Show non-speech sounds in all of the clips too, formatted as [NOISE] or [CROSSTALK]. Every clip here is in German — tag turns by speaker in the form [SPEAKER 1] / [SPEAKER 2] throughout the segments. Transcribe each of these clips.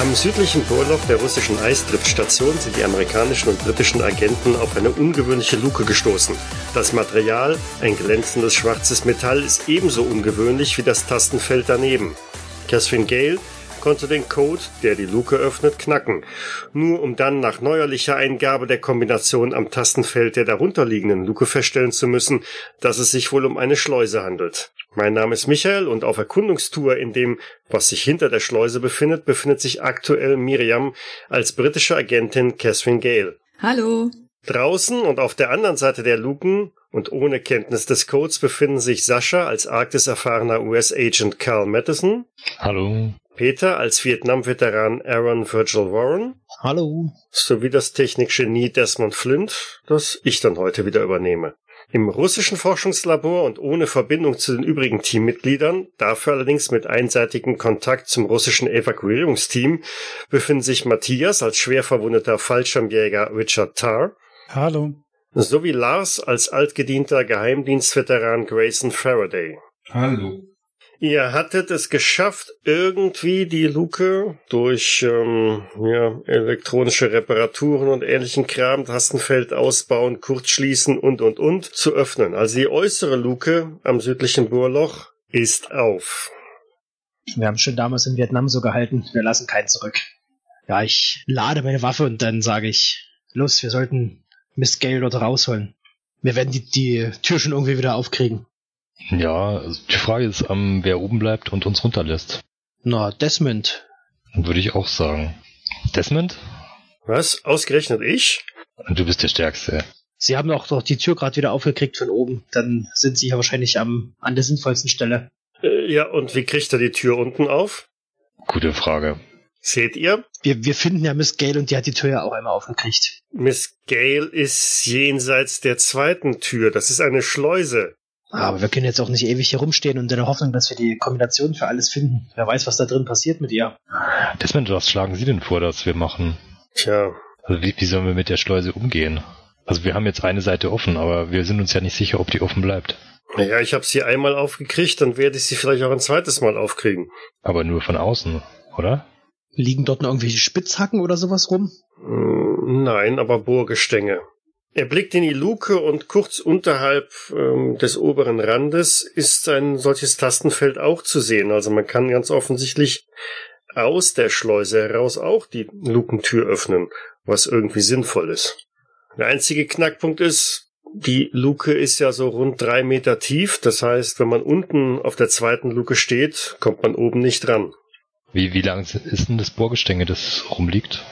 [SPEAKER 1] Am südlichen Bohrloch der russischen Eisdriftstation sind die amerikanischen und britischen Agenten auf eine ungewöhnliche Luke gestoßen. Das Material, ein glänzendes schwarzes Metall, ist ebenso ungewöhnlich wie das Tastenfeld daneben. Catherine Gale konnte den Code, der die Luke öffnet, knacken, nur um dann nach neuerlicher Eingabe der Kombination am Tastenfeld der darunterliegenden Luke feststellen zu müssen, dass es sich wohl um eine Schleuse handelt. Mein Name ist Michael und auf Erkundungstour in dem, was sich hinter der Schleuse befindet, befindet sich aktuell Miriam als britische Agentin Catherine Gale.
[SPEAKER 2] Hallo.
[SPEAKER 1] Draußen und auf der anderen Seite der Luken und ohne Kenntnis des Codes befinden sich Sascha als Arktis-erfahrener US-Agent Carl Madison.
[SPEAKER 3] Hallo.
[SPEAKER 1] Peter als Vietnam-Veteran Aaron Virgil Warren.
[SPEAKER 4] Hallo.
[SPEAKER 1] Sowie das Technikgenie Desmond Flint, das ich dann heute wieder übernehme. Im russischen Forschungslabor und ohne Verbindung zu den übrigen Teammitgliedern, dafür allerdings mit einseitigem Kontakt zum russischen Evakuierungsteam, befinden sich Matthias als schwer verwundeter Fallschirmjäger Richard Tarr.
[SPEAKER 5] Hallo.
[SPEAKER 1] Sowie Lars als altgedienter Geheimdienstveteran Grayson Faraday.
[SPEAKER 6] Hallo.
[SPEAKER 1] Ihr hattet es geschafft, irgendwie die Luke durch ähm, ja, elektronische Reparaturen und ähnlichen Kram, Tastenfeld ausbauen, kurzschließen und und und zu öffnen. Also die äußere Luke am südlichen Bohrloch ist auf.
[SPEAKER 4] Wir haben schon damals in Vietnam so gehalten, wir lassen keinen zurück. Ja, ich lade meine Waffe und dann sage ich, los, wir sollten Miss Gale dort rausholen. Wir werden die, die Tür schon irgendwie wieder aufkriegen.
[SPEAKER 3] Ja, also die Frage ist, ähm, wer oben bleibt und uns runterlässt.
[SPEAKER 4] Na, Desmond.
[SPEAKER 3] Würde ich auch sagen. Desmond?
[SPEAKER 1] Was? Ausgerechnet ich?
[SPEAKER 3] Du bist der Stärkste.
[SPEAKER 4] Sie haben doch, doch die Tür gerade wieder aufgekriegt von oben. Dann sind Sie ja wahrscheinlich am, an der sinnvollsten Stelle.
[SPEAKER 1] Äh, ja, und wie kriegt er die Tür unten auf?
[SPEAKER 3] Gute Frage.
[SPEAKER 1] Seht ihr?
[SPEAKER 4] Wir, wir finden ja Miss Gale und die hat die Tür ja auch einmal aufgekriegt.
[SPEAKER 1] Miss Gale ist jenseits der zweiten Tür. Das ist eine Schleuse.
[SPEAKER 4] Aber wir können jetzt auch nicht ewig hier rumstehen und in der Hoffnung, dass wir die Kombination für alles finden. Wer weiß, was da drin passiert mit ihr.
[SPEAKER 3] Desmond, was schlagen Sie denn vor, dass wir machen?
[SPEAKER 1] Tja.
[SPEAKER 3] Also wie, wie sollen wir mit der Schleuse umgehen? Also wir haben jetzt eine Seite offen, aber wir sind uns ja nicht sicher, ob die offen bleibt.
[SPEAKER 1] Naja, ich habe sie einmal aufgekriegt, dann werde ich sie vielleicht auch ein zweites Mal aufkriegen.
[SPEAKER 3] Aber nur von außen, oder?
[SPEAKER 4] Liegen dort noch irgendwelche Spitzhacken oder sowas rum?
[SPEAKER 1] Mm, Nein, aber Bohrgestänge. Er blickt in die Luke und kurz unterhalb ähm, des oberen Randes ist ein solches Tastenfeld auch zu sehen. Also man kann ganz offensichtlich aus der Schleuse heraus auch die Lukentür öffnen, was irgendwie sinnvoll ist. Der einzige Knackpunkt ist, die Luke ist ja so rund drei Meter tief. Das heißt, wenn man unten auf der zweiten Luke steht, kommt man oben nicht ran.
[SPEAKER 3] Wie, wie lang ist denn das Bohrgestänge, das rumliegt?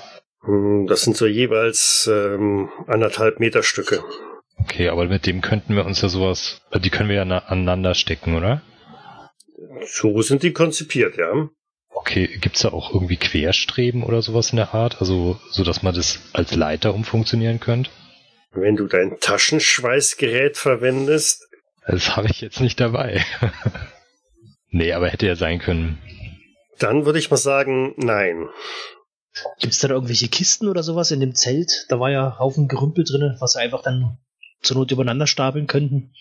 [SPEAKER 1] Hm, Das sind so jeweils ähm, anderthalb Meter Stücke.
[SPEAKER 3] Okay, aber mit dem könnten wir uns ja sowas, die können wir ja na- aneinander stecken, oder?
[SPEAKER 1] So sind die konzipiert, ja.
[SPEAKER 3] Okay, gibt's da auch irgendwie Querstreben oder sowas in der Art? Also, so dass man das als Leiter umfunktionieren könnte?
[SPEAKER 1] Wenn du dein Taschenschweißgerät verwendest,
[SPEAKER 3] Das habe ich jetzt nicht dabei. [LAUGHS] nee, aber hätte ja sein können.
[SPEAKER 1] dann würde ich mal sagen, nein.
[SPEAKER 4] Gibt's da irgendwelche Kisten oder sowas in dem Zelt? Da war ja Haufen Gerümpel drin, was wir einfach dann zur Not übereinander stapeln könnten.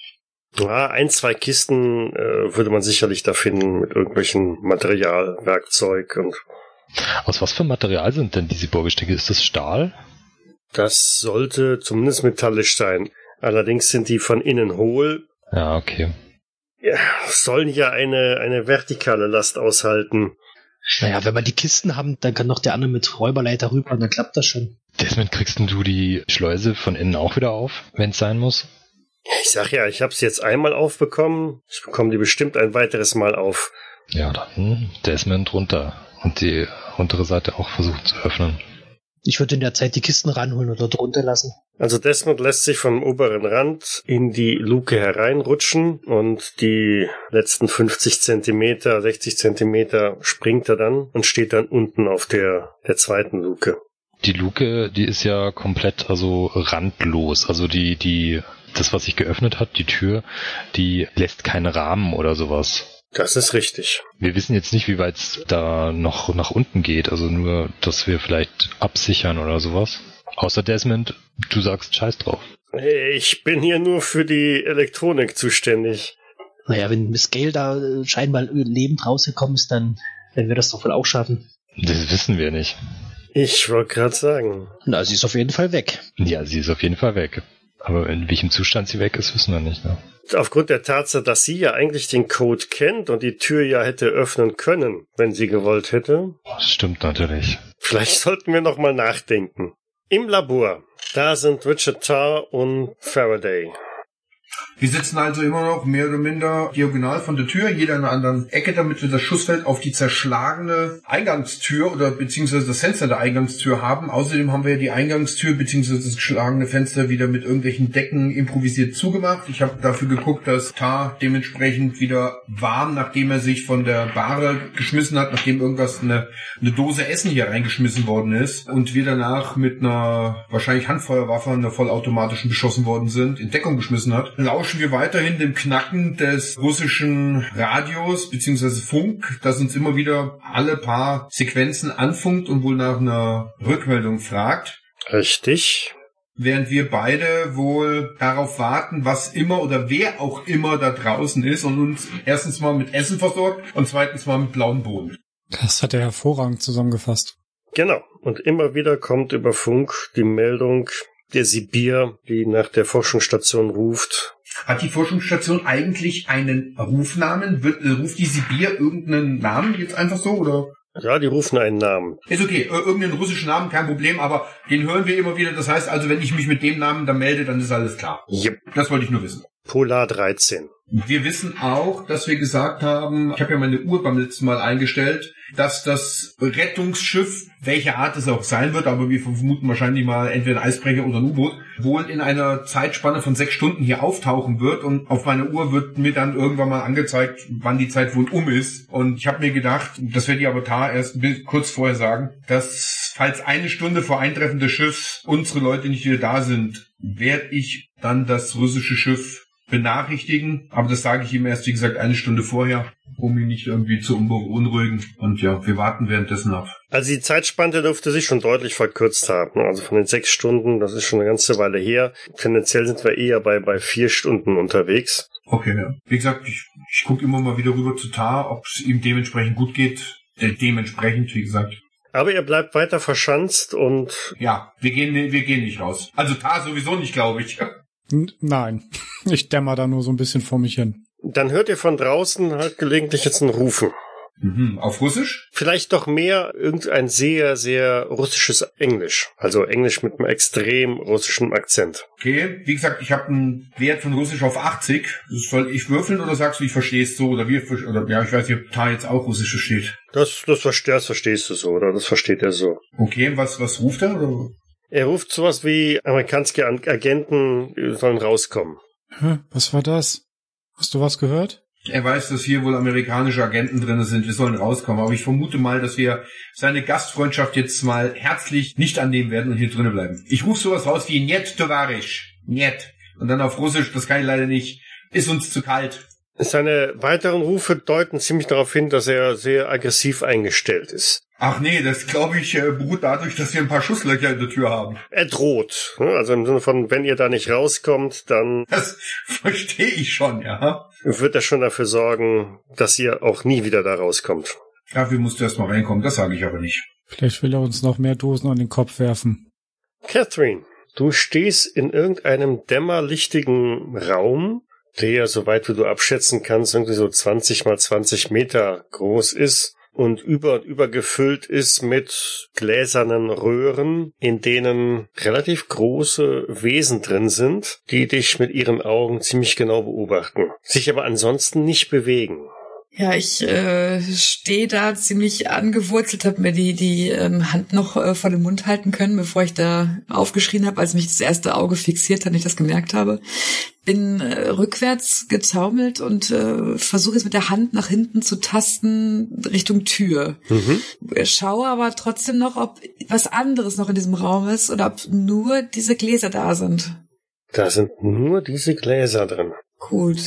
[SPEAKER 1] Ja, ein, zwei Kisten äh, würde man sicherlich da finden mit irgendwelchen Material, Werkzeug und
[SPEAKER 3] Aus was für Material sind denn diese Bohrgestänge? Ist das Stahl?
[SPEAKER 1] das sollte zumindest metallisch sein. Allerdings sind die von innen hohl.
[SPEAKER 3] Ja, okay.
[SPEAKER 1] Ja, sollen ja eine, eine vertikale Last aushalten.
[SPEAKER 4] Naja, wenn wir die Kisten haben, dann kann doch der andere mit Räuberleiter rüber und dann klappt das schon.
[SPEAKER 3] Desmond, kriegst du die Schleuse von innen auch wieder auf, wenn es sein muss?
[SPEAKER 1] Ich sag ja, ich habe sie jetzt einmal aufbekommen. Ich bekomme die bestimmt ein weiteres Mal auf.
[SPEAKER 3] Ja, dann Desmond runter und die untere Seite auch versuchen zu öffnen.
[SPEAKER 4] Ich würde in der Zeit die Kisten ranholen und dort runterlassen.
[SPEAKER 1] Also Desmond lässt sich vom oberen Rand in die Luke hereinrutschen und die letzten 50 Zentimeter, 60 Zentimeter springt er dann und steht dann unten auf der, der zweiten Luke.
[SPEAKER 3] Die Luke, die ist ja komplett also randlos. Also die, die, das, was sich geöffnet hat, die Tür, die lässt keinen Rahmen oder sowas.
[SPEAKER 1] Das ist richtig.
[SPEAKER 3] Wir wissen jetzt nicht, wie weit es da noch nach unten geht. Also nur, dass wir vielleicht absichern oder sowas. Außer Desmond, du sagst Scheiß drauf.
[SPEAKER 1] Ich bin hier nur für die Elektronik zuständig.
[SPEAKER 4] Naja, wenn Miss Gale da scheinbar lebend rausgekommen ist, dann werden wir das doch wohl auch schaffen.
[SPEAKER 3] Das wissen wir nicht.
[SPEAKER 1] Ich wollte gerade sagen.
[SPEAKER 4] Na, sie ist auf jeden Fall weg.
[SPEAKER 3] Ja, sie ist auf jeden Fall weg. Aber in welchem Zustand sie weg ist, wissen wir nicht. Ne?
[SPEAKER 1] Aufgrund der Tatsache, dass sie ja eigentlich den Code kennt und die Tür ja hätte öffnen können, wenn sie gewollt hätte.
[SPEAKER 3] Das stimmt natürlich.
[SPEAKER 1] Vielleicht sollten wir noch mal nachdenken. Im Labor, da sind Richard Tarr und Faraday.
[SPEAKER 2] Wir sitzen also immer noch mehr oder minder diagonal von der Tür, jeder in einer anderen Ecke, damit wir das Schussfeld auf die zerschlagene Eingangstür oder beziehungsweise das Fenster der Eingangstür haben. Außerdem haben wir ja die Eingangstür beziehungsweise das geschlagene Fenster wieder mit irgendwelchen Decken improvisiert zugemacht. Ich habe dafür geguckt, dass Tar dementsprechend wieder warm, nachdem er sich von der Bahre geschmissen hat, nachdem irgendwas eine, eine Dose Essen hier reingeschmissen worden ist und wir danach mit einer wahrscheinlich Handfeuerwaffe, einer vollautomatischen beschossen worden sind, in Deckung geschmissen hat. Lausch lauschen wir weiterhin dem Knacken des russischen Radios beziehungsweise Funk, das uns immer wieder alle paar Sequenzen anfunkt und wohl nach einer Rückmeldung fragt.
[SPEAKER 1] Richtig.
[SPEAKER 2] Während wir beide wohl darauf warten, was immer oder wer auch immer da draußen ist und uns erstens mal mit Essen versorgt und zweitens mal mit blauen Boden.
[SPEAKER 5] Das hat er hervorragend zusammengefasst.
[SPEAKER 1] Genau. Und immer wieder kommt über Funk die Meldung, der Sibir, die nach der Forschungsstation ruft,
[SPEAKER 2] hat die Forschungsstation eigentlich einen Rufnamen? Wird, äh, ruft die Sibir irgendeinen Namen jetzt einfach so oder?
[SPEAKER 1] Ja, die rufen einen Namen.
[SPEAKER 2] Ist okay, äh, irgendeinen russischen Namen, kein Problem, aber den hören wir immer wieder. Das heißt also, wenn ich mich mit dem Namen da melde, dann ist alles klar.
[SPEAKER 1] Yep.
[SPEAKER 2] Das wollte ich nur wissen.
[SPEAKER 1] Polar 13.
[SPEAKER 2] Wir wissen auch, dass wir gesagt haben, ich habe ja meine Uhr beim letzten Mal eingestellt, dass das Rettungsschiff, welche Art es auch sein wird, aber wir vermuten wahrscheinlich mal entweder ein Eisbrecher oder ein U-Boot, wohl in einer Zeitspanne von sechs Stunden hier auftauchen wird und auf meiner Uhr wird mir dann irgendwann mal angezeigt, wann die Zeit wohl um ist. Und ich habe mir gedacht, das werde die Avatar erst kurz vorher sagen, dass falls eine Stunde vor Eintreffen des Schiffs unsere Leute nicht wieder da sind, werde ich dann das russische Schiff benachrichtigen. Aber das sage ich ihm erst, wie gesagt, eine Stunde vorher, um ihn nicht irgendwie zu beunruhigen. Und ja, wir warten währenddessen ab.
[SPEAKER 1] Also die Zeitspanne dürfte sich schon deutlich verkürzt haben. Also von den sechs Stunden, das ist schon eine ganze Weile her. Tendenziell sind wir eher bei, bei vier Stunden unterwegs.
[SPEAKER 2] Okay, ja. Wie gesagt, ich, ich gucke immer mal wieder rüber zu Tar, ob es ihm dementsprechend gut geht. Äh, dementsprechend, wie gesagt.
[SPEAKER 1] Aber ihr bleibt weiter verschanzt und...
[SPEAKER 2] Ja, wir gehen, wir gehen nicht raus. Also Tar sowieso nicht, glaube ich.
[SPEAKER 5] N nein, [LAUGHS] ich dämmer da nur so ein bisschen vor mich hin.
[SPEAKER 1] Dann hört ihr von draußen halt gelegentlich jetzt ein Rufen.
[SPEAKER 2] Mhm. Auf Russisch?
[SPEAKER 1] Vielleicht doch mehr irgendein sehr, sehr russisches Englisch. Also Englisch mit einem extrem russischen Akzent.
[SPEAKER 2] Okay, wie gesagt, ich habe einen Wert von Russisch auf 80. Soll ich würfeln oder sagst du, ich verstehe es so? Oder wir, oder ja, ich weiß nicht, ob da jetzt auch Russisch steht.
[SPEAKER 1] Das, das, das verstehst du so, oder? Das versteht er so.
[SPEAKER 2] Okay, was, was ruft er? Oder?
[SPEAKER 1] Er ruft sowas wie amerikanische Agenten sollen rauskommen.
[SPEAKER 5] Hä? Was war das? Hast du was gehört?
[SPEAKER 2] Er weiß, dass hier wohl amerikanische Agenten drin sind. Wir sollen rauskommen. Aber ich vermute mal, dass wir seine Gastfreundschaft jetzt mal herzlich nicht annehmen werden und hier drinnen bleiben. Ich rufe sowas raus wie Niet, Tovarisch. Niet. Und dann auf Russisch, das kann ich leider nicht. Ist uns zu kalt.
[SPEAKER 1] Seine weiteren Rufe deuten ziemlich darauf hin, dass er sehr aggressiv eingestellt ist.
[SPEAKER 2] Ach nee, das glaube ich äh, beruht dadurch, dass wir ein paar Schusslöcher in der Tür haben.
[SPEAKER 1] Er droht. Ne? Also im Sinne von, wenn ihr da nicht rauskommt, dann.
[SPEAKER 2] Das [LAUGHS] verstehe ich schon, ja.
[SPEAKER 1] Wird er schon dafür sorgen, dass ihr auch nie wieder da rauskommt.
[SPEAKER 2] Dafür musst du erst mal reinkommen, das sage ich aber nicht.
[SPEAKER 5] Vielleicht will er uns noch mehr Dosen an den Kopf werfen.
[SPEAKER 1] Catherine, du stehst in irgendeinem dämmerlichtigen Raum, der, soweit wie du abschätzen kannst, irgendwie so 20 mal 20 Meter groß ist und über und über gefüllt ist mit gläsernen Röhren, in denen relativ große Wesen drin sind, die dich mit ihren Augen ziemlich genau beobachten, sich aber ansonsten nicht bewegen.
[SPEAKER 6] Ja, ich äh, stehe da ziemlich angewurzelt, habe mir die die ähm, Hand noch äh, vor dem Mund halten können, bevor ich da aufgeschrien habe, als mich das erste Auge fixiert hat und ich das gemerkt habe. Bin äh, rückwärts gezaumelt und äh, versuche jetzt mit der Hand nach hinten zu tasten Richtung Tür. Mhm. Schaue aber trotzdem noch, ob was anderes noch in diesem Raum ist oder ob nur diese Gläser da sind.
[SPEAKER 1] Da sind nur diese Gläser drin.
[SPEAKER 6] Gut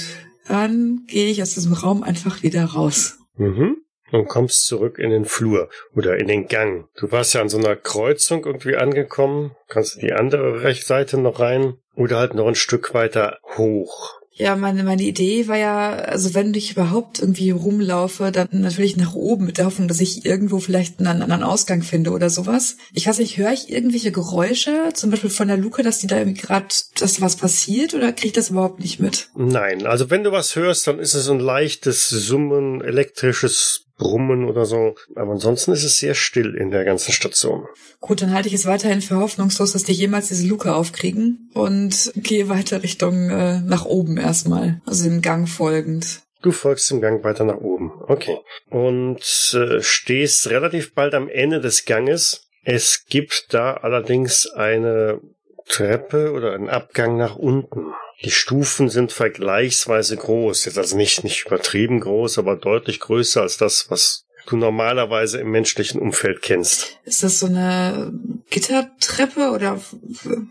[SPEAKER 6] dann gehe ich aus diesem Raum einfach wieder raus.
[SPEAKER 1] Mhm. Und kommst zurück in den Flur oder in den Gang. Du warst ja an so einer Kreuzung irgendwie angekommen. Kannst du die andere Rechtsseite noch rein oder halt noch ein Stück weiter hoch.
[SPEAKER 6] Ja, meine, meine Idee war ja, also wenn ich überhaupt irgendwie rumlaufe, dann natürlich nach oben mit der Hoffnung, dass ich irgendwo vielleicht einen anderen Ausgang finde oder sowas. Ich weiß nicht, höre ich irgendwelche Geräusche, zum Beispiel von der Luke, dass die da irgendwie gerade, dass was passiert oder kriege ich das überhaupt nicht mit?
[SPEAKER 1] Nein, also wenn du was hörst, dann ist es ein leichtes Summen, elektrisches Brummen oder so. Aber ansonsten ist es sehr still in der ganzen Station.
[SPEAKER 6] Gut, dann halte ich es weiterhin für hoffnungslos, dass die jemals diese Luke aufkriegen und gehe weiter Richtung äh, nach oben erstmal, also dem Gang folgend.
[SPEAKER 1] Du folgst dem Gang weiter nach oben. Okay. Und äh, stehst relativ bald am Ende des Ganges. Es gibt da allerdings eine Treppe oder einen Abgang nach unten. Die Stufen sind vergleichsweise groß, jetzt also nicht, nicht übertrieben groß, aber deutlich größer als das, was du normalerweise im menschlichen Umfeld kennst.
[SPEAKER 6] Ist das so eine Gittertreppe oder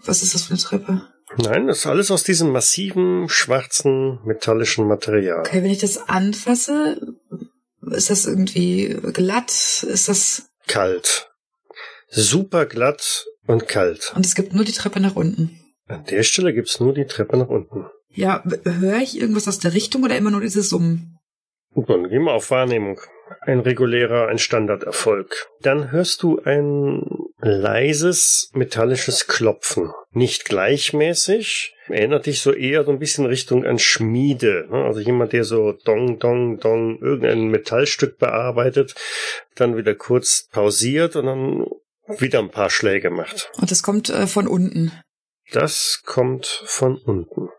[SPEAKER 6] was ist das für eine Treppe?
[SPEAKER 1] Nein, das ist alles aus diesem massiven, schwarzen, metallischen Material.
[SPEAKER 6] Okay, wenn ich das anfasse, ist das irgendwie glatt? Ist das
[SPEAKER 1] kalt? Super glatt und kalt.
[SPEAKER 6] Und es gibt nur die Treppe nach unten.
[SPEAKER 1] An der Stelle gibt's nur die Treppe nach unten.
[SPEAKER 6] Ja, höre ich irgendwas aus der Richtung oder immer nur dieses Summen?
[SPEAKER 1] Gut, dann gehen wir auf Wahrnehmung. Ein regulärer, ein Standarderfolg. Dann hörst du ein leises, metallisches Klopfen. Nicht gleichmäßig, erinnert dich so eher so ein bisschen Richtung an Schmiede. Ne? Also jemand, der so dong, dong, dong irgendein Metallstück bearbeitet, dann wieder kurz pausiert und dann wieder ein paar Schläge macht.
[SPEAKER 6] Und das kommt äh, von unten.
[SPEAKER 1] Das kommt von unten.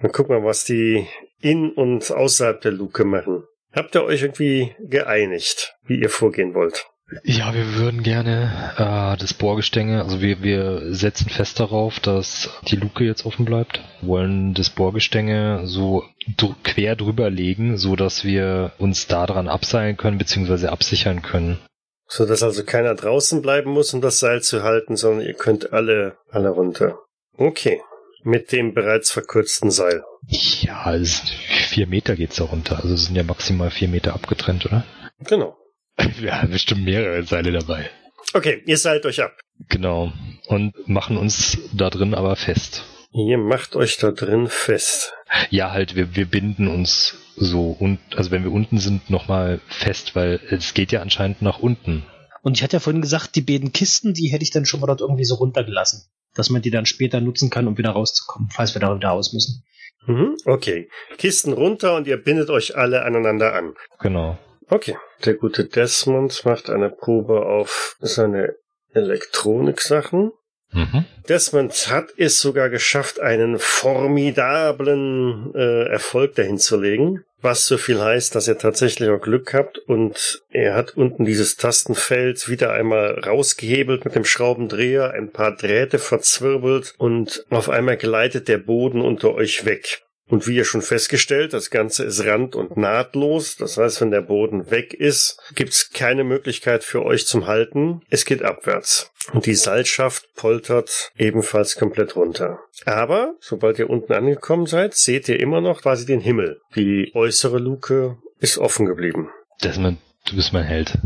[SPEAKER 1] Dann guck mal, was die in und außerhalb der Luke machen. Habt ihr euch irgendwie geeinigt, wie ihr vorgehen wollt?
[SPEAKER 3] Ja, wir würden gerne äh, das Bohrgestänge, also wir, wir setzen fest darauf, dass die Luke jetzt offen bleibt, wollen das Bohrgestänge so dr quer drüber legen, so dass wir uns daran abseilen können bzw. absichern können.
[SPEAKER 1] So dass also keiner draußen bleiben muss, um das Seil zu halten, sondern ihr könnt alle, alle runter. Okay. Mit dem bereits verkürzten Seil.
[SPEAKER 3] Ja, also vier Meter geht's da runter. Also sind ja maximal vier Meter abgetrennt, oder?
[SPEAKER 1] Genau. [LAUGHS]
[SPEAKER 3] Wir haben bestimmt mehrere Seile dabei.
[SPEAKER 1] Okay, ihr seilt euch ab.
[SPEAKER 3] Genau. Und machen uns da drin aber fest.
[SPEAKER 1] Ihr macht euch da drin fest.
[SPEAKER 3] Ja, halt, wir, wir binden uns so und also wenn wir unten sind, nochmal fest, weil es geht ja anscheinend nach unten.
[SPEAKER 4] Und ich hatte ja vorhin gesagt, die beiden Kisten, die hätte ich dann schon mal dort irgendwie so runtergelassen dass man die dann später nutzen kann, um wieder rauszukommen, falls wir da wieder raus müssen.
[SPEAKER 1] Mhm, okay. Kisten runter und ihr bindet euch alle aneinander an.
[SPEAKER 3] Genau.
[SPEAKER 1] Okay. Der gute Desmond macht eine Probe auf seine Elektronik-Sachen. Mhm. Desmond hat es sogar geschafft, einen formidablen äh, Erfolg dahin zu legen. Was so viel heißt, dass er tatsächlich auch Glück habt und er hat unten dieses Tastenfeld wieder einmal rausgehebelt mit dem Schraubendreher, ein paar Drähte verzwirbelt und auf einmal gleitet der Boden unter euch weg. Und wie ihr schon festgestellt, das Ganze ist rand- und nahtlos. Das heißt, wenn der Boden weg ist, gibt's keine Möglichkeit für euch zum Halten. Es geht abwärts. Und die Seilschaft poltert ebenfalls komplett runter. Aber, sobald ihr unten angekommen seid, seht ihr immer noch quasi den Himmel. Die äußere Luke ist offen geblieben.
[SPEAKER 3] Desmond, du bist mein Held.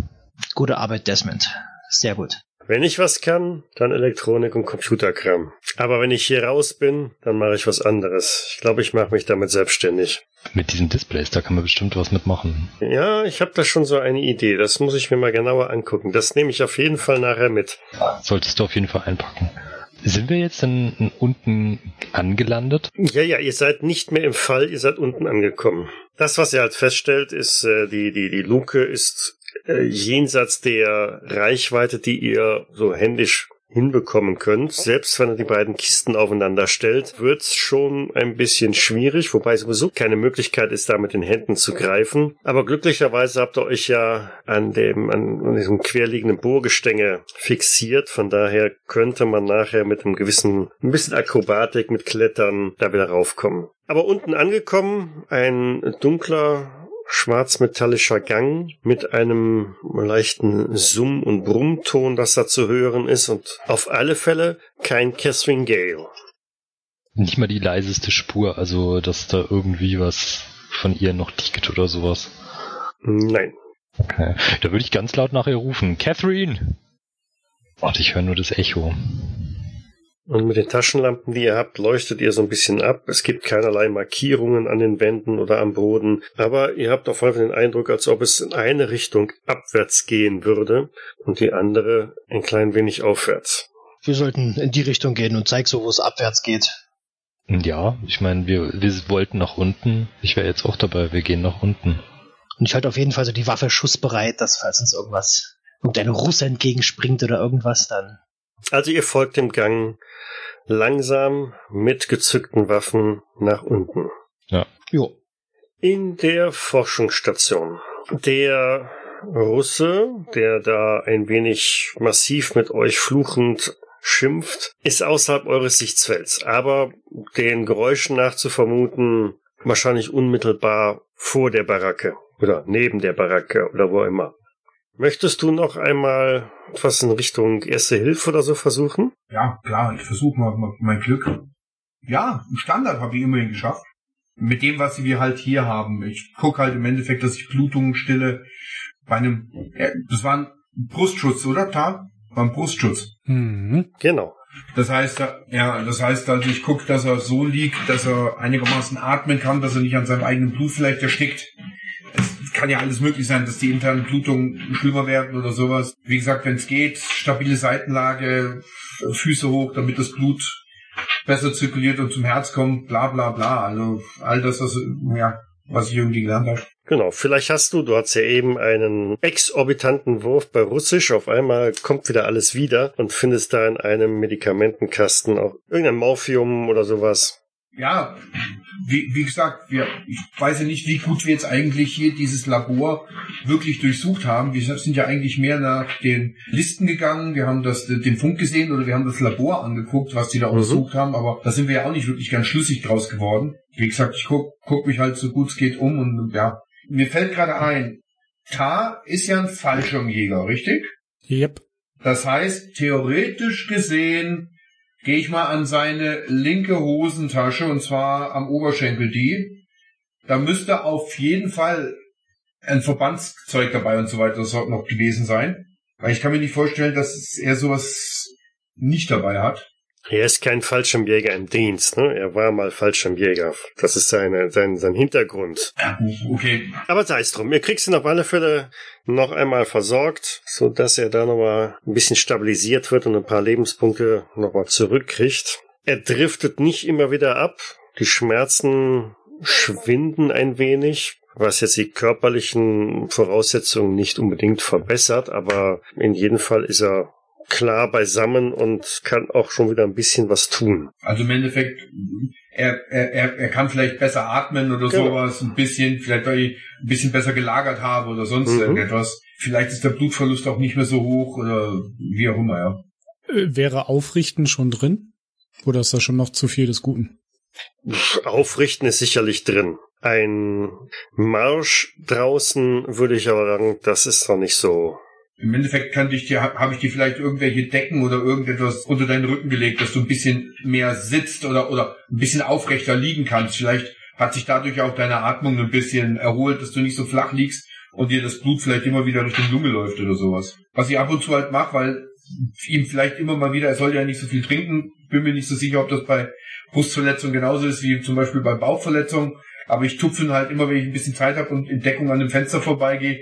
[SPEAKER 4] Gute Arbeit, Desmond. Sehr gut.
[SPEAKER 1] Wenn ich was kann, dann Elektronik und Computerkram. Aber wenn ich hier raus bin, dann mache ich was anderes. Ich glaube, ich mache mich damit selbstständig.
[SPEAKER 3] Mit diesen Displays, da kann man bestimmt was mitmachen.
[SPEAKER 1] Ja, ich habe da schon so eine Idee. Das muss ich mir mal genauer angucken. Das nehme ich auf jeden Fall nachher mit.
[SPEAKER 3] Solltest du auf jeden Fall einpacken. Sind wir jetzt denn unten angelandet?
[SPEAKER 1] Ja, ja, ihr seid nicht mehr im Fall, ihr seid unten angekommen. Das, was ihr halt feststellt, ist, äh, die, die, die Luke ist äh, jenseits der Reichweite, die ihr so händisch hinbekommen könnt. Selbst wenn ihr die beiden Kisten aufeinander stellt, wird's schon ein bisschen schwierig, wobei sowieso keine Möglichkeit ist, da mit den Händen zu greifen. Aber glücklicherweise habt ihr euch ja an dem, an diesem querliegenden Bohrgestänge fixiert. Von daher könnte man nachher mit einem gewissen, ein bisschen Akrobatik, mit Klettern da wieder raufkommen. Aber unten angekommen, ein dunkler, schwarzmetallischer Gang mit einem leichten Summ- und Brummton, das da zu hören ist und auf alle Fälle kein Catherine Gale.
[SPEAKER 3] Nicht mal die leiseste Spur, also dass da irgendwie was von ihr noch liegt oder sowas.
[SPEAKER 1] Nein.
[SPEAKER 3] Okay. Da würde ich ganz laut nach ihr rufen. Catherine! Warte, ich höre nur das Echo.
[SPEAKER 1] Und mit den Taschenlampen, die ihr habt, leuchtet ihr so ein bisschen ab. Es gibt keinerlei Markierungen an den Wänden oder am Boden, aber ihr habt auf jeden Fall den Eindruck, als ob es in eine Richtung abwärts gehen würde und die andere ein klein wenig aufwärts.
[SPEAKER 4] Wir sollten in die Richtung gehen und zeig so, wo es abwärts geht.
[SPEAKER 3] Ja, ich meine, wir, wir wollten nach unten. Ich wäre jetzt auch dabei, wir gehen nach unten.
[SPEAKER 4] Und ich halte auf jeden Fall so die Waffe schussbereit, dass falls uns irgendwas, irgendein Russe entgegenspringt oder irgendwas, dann.
[SPEAKER 1] Also ihr folgt dem Gang langsam mit gezückten Waffen nach unten.
[SPEAKER 3] Ja.
[SPEAKER 4] Jo.
[SPEAKER 1] In der Forschungsstation. Der Russe, der da ein wenig massiv mit euch fluchend schimpft, ist außerhalb eures Sichtfelds, aber den Geräuschen nach zu vermuten, wahrscheinlich unmittelbar vor der Baracke oder neben der Baracke oder wo immer. Möchtest du noch einmal was in Richtung Erste Hilfe oder so versuchen?
[SPEAKER 2] Ja, klar, ich versuche mal, mal mein Glück. Ja, ein Standard habe ich immerhin geschafft. Mit dem, was wir halt hier haben. Ich gucke halt im Endeffekt, dass ich Blutungen stille. Bei einem, das war ein Brustschutz, oder? Tar? War ein Brustschutz.
[SPEAKER 5] Mhm.
[SPEAKER 1] Genau.
[SPEAKER 2] Das heißt, ja, das heißt also, ich gucke, dass er so liegt, dass er einigermaßen atmen kann, dass er nicht an seinem eigenen Blut vielleicht erstickt. Es kann ja alles möglich sein, dass die internen Blutungen schlimmer werden oder sowas. Wie gesagt, wenn es geht, stabile Seitenlage, Füße hoch, damit das Blut besser zirkuliert und zum Herz kommt, bla bla bla. Also all das, was, ja, was ich irgendwie gelernt habe.
[SPEAKER 1] Genau, vielleicht hast du, du hast ja eben einen exorbitanten Wurf bei Russisch, auf einmal kommt wieder alles wieder und findest da in einem Medikamentenkasten auch irgendein Morphium oder sowas.
[SPEAKER 2] Ja, wie, wie gesagt, wir, ich weiß ja nicht, wie gut wir jetzt eigentlich hier dieses Labor wirklich durchsucht haben. Wir sind ja eigentlich mehr nach den Listen gegangen, wir haben das, den Funk gesehen oder wir haben das Labor angeguckt, was die da
[SPEAKER 1] Mhm.
[SPEAKER 2] untersucht haben, aber da sind wir ja auch nicht wirklich ganz schlüssig draus geworden. Wie gesagt, ich guck, guck mich halt so gut es geht um und ja, mir fällt gerade ein, Tar ist ja ein Fallschirmjäger, richtig?
[SPEAKER 5] Yep.
[SPEAKER 2] Das heißt, theoretisch gesehen gehe ich mal an seine linke Hosentasche und zwar am Oberschenkel die. Da müsste auf jeden Fall ein Verbandszeug dabei und so weiter das noch gewesen sein. Weil ich kann mir nicht vorstellen, dass er sowas nicht dabei hat.
[SPEAKER 1] Er ist kein Fallschirmjäger im Dienst, ne? Er war mal Fallschirmjäger. Das ist seine, sein, sein Hintergrund.
[SPEAKER 2] Okay.
[SPEAKER 1] Aber sei es drum. Ihr kriegst ihn auf alle Fälle noch einmal versorgt, so dass er da nochmal ein bisschen stabilisiert wird und ein paar Lebenspunkte nochmal zurückkriegt. Er driftet nicht immer wieder ab. Die Schmerzen schwinden ein wenig, was jetzt die körperlichen Voraussetzungen nicht unbedingt verbessert, aber in jedem Fall ist er klar beisammen und kann auch schon wieder ein bisschen was tun.
[SPEAKER 2] Also im Endeffekt, er, er, er, kann vielleicht besser atmen oder
[SPEAKER 1] Genau.
[SPEAKER 2] sowas, ein bisschen, vielleicht weil ich ein bisschen besser gelagert habe oder sonst
[SPEAKER 1] Mhm.
[SPEAKER 2] irgendetwas. Vielleicht ist der Blutverlust auch nicht mehr so hoch oder wie auch immer, ja.
[SPEAKER 5] Äh, Wäre Aufrichten schon drin? Oder ist das schon noch zu viel des Guten?
[SPEAKER 1] Aufrichten ist sicherlich drin. Ein Marsch draußen würde ich aber sagen, das ist noch nicht so.
[SPEAKER 2] Im Endeffekt kann ich dir, habe ich dir vielleicht irgendwelche Decken oder irgendetwas unter deinen Rücken gelegt, dass du ein bisschen mehr sitzt oder, oder ein bisschen aufrechter liegen kannst. Vielleicht hat sich dadurch auch deine Atmung ein bisschen erholt, dass du nicht so flach liegst und dir das Blut vielleicht immer wieder Richtung Lunge läuft oder sowas. Was ich ab und zu halt mache, weil ihm vielleicht immer mal wieder, er soll ja nicht so viel trinken, bin mir nicht so sicher, ob das bei Brustverletzungen genauso ist wie zum Beispiel bei Bauchverletzungen, aber ich tupfe ihn halt immer, wenn ich ein bisschen Zeit habe und in Deckung an dem Fenster vorbeigehe,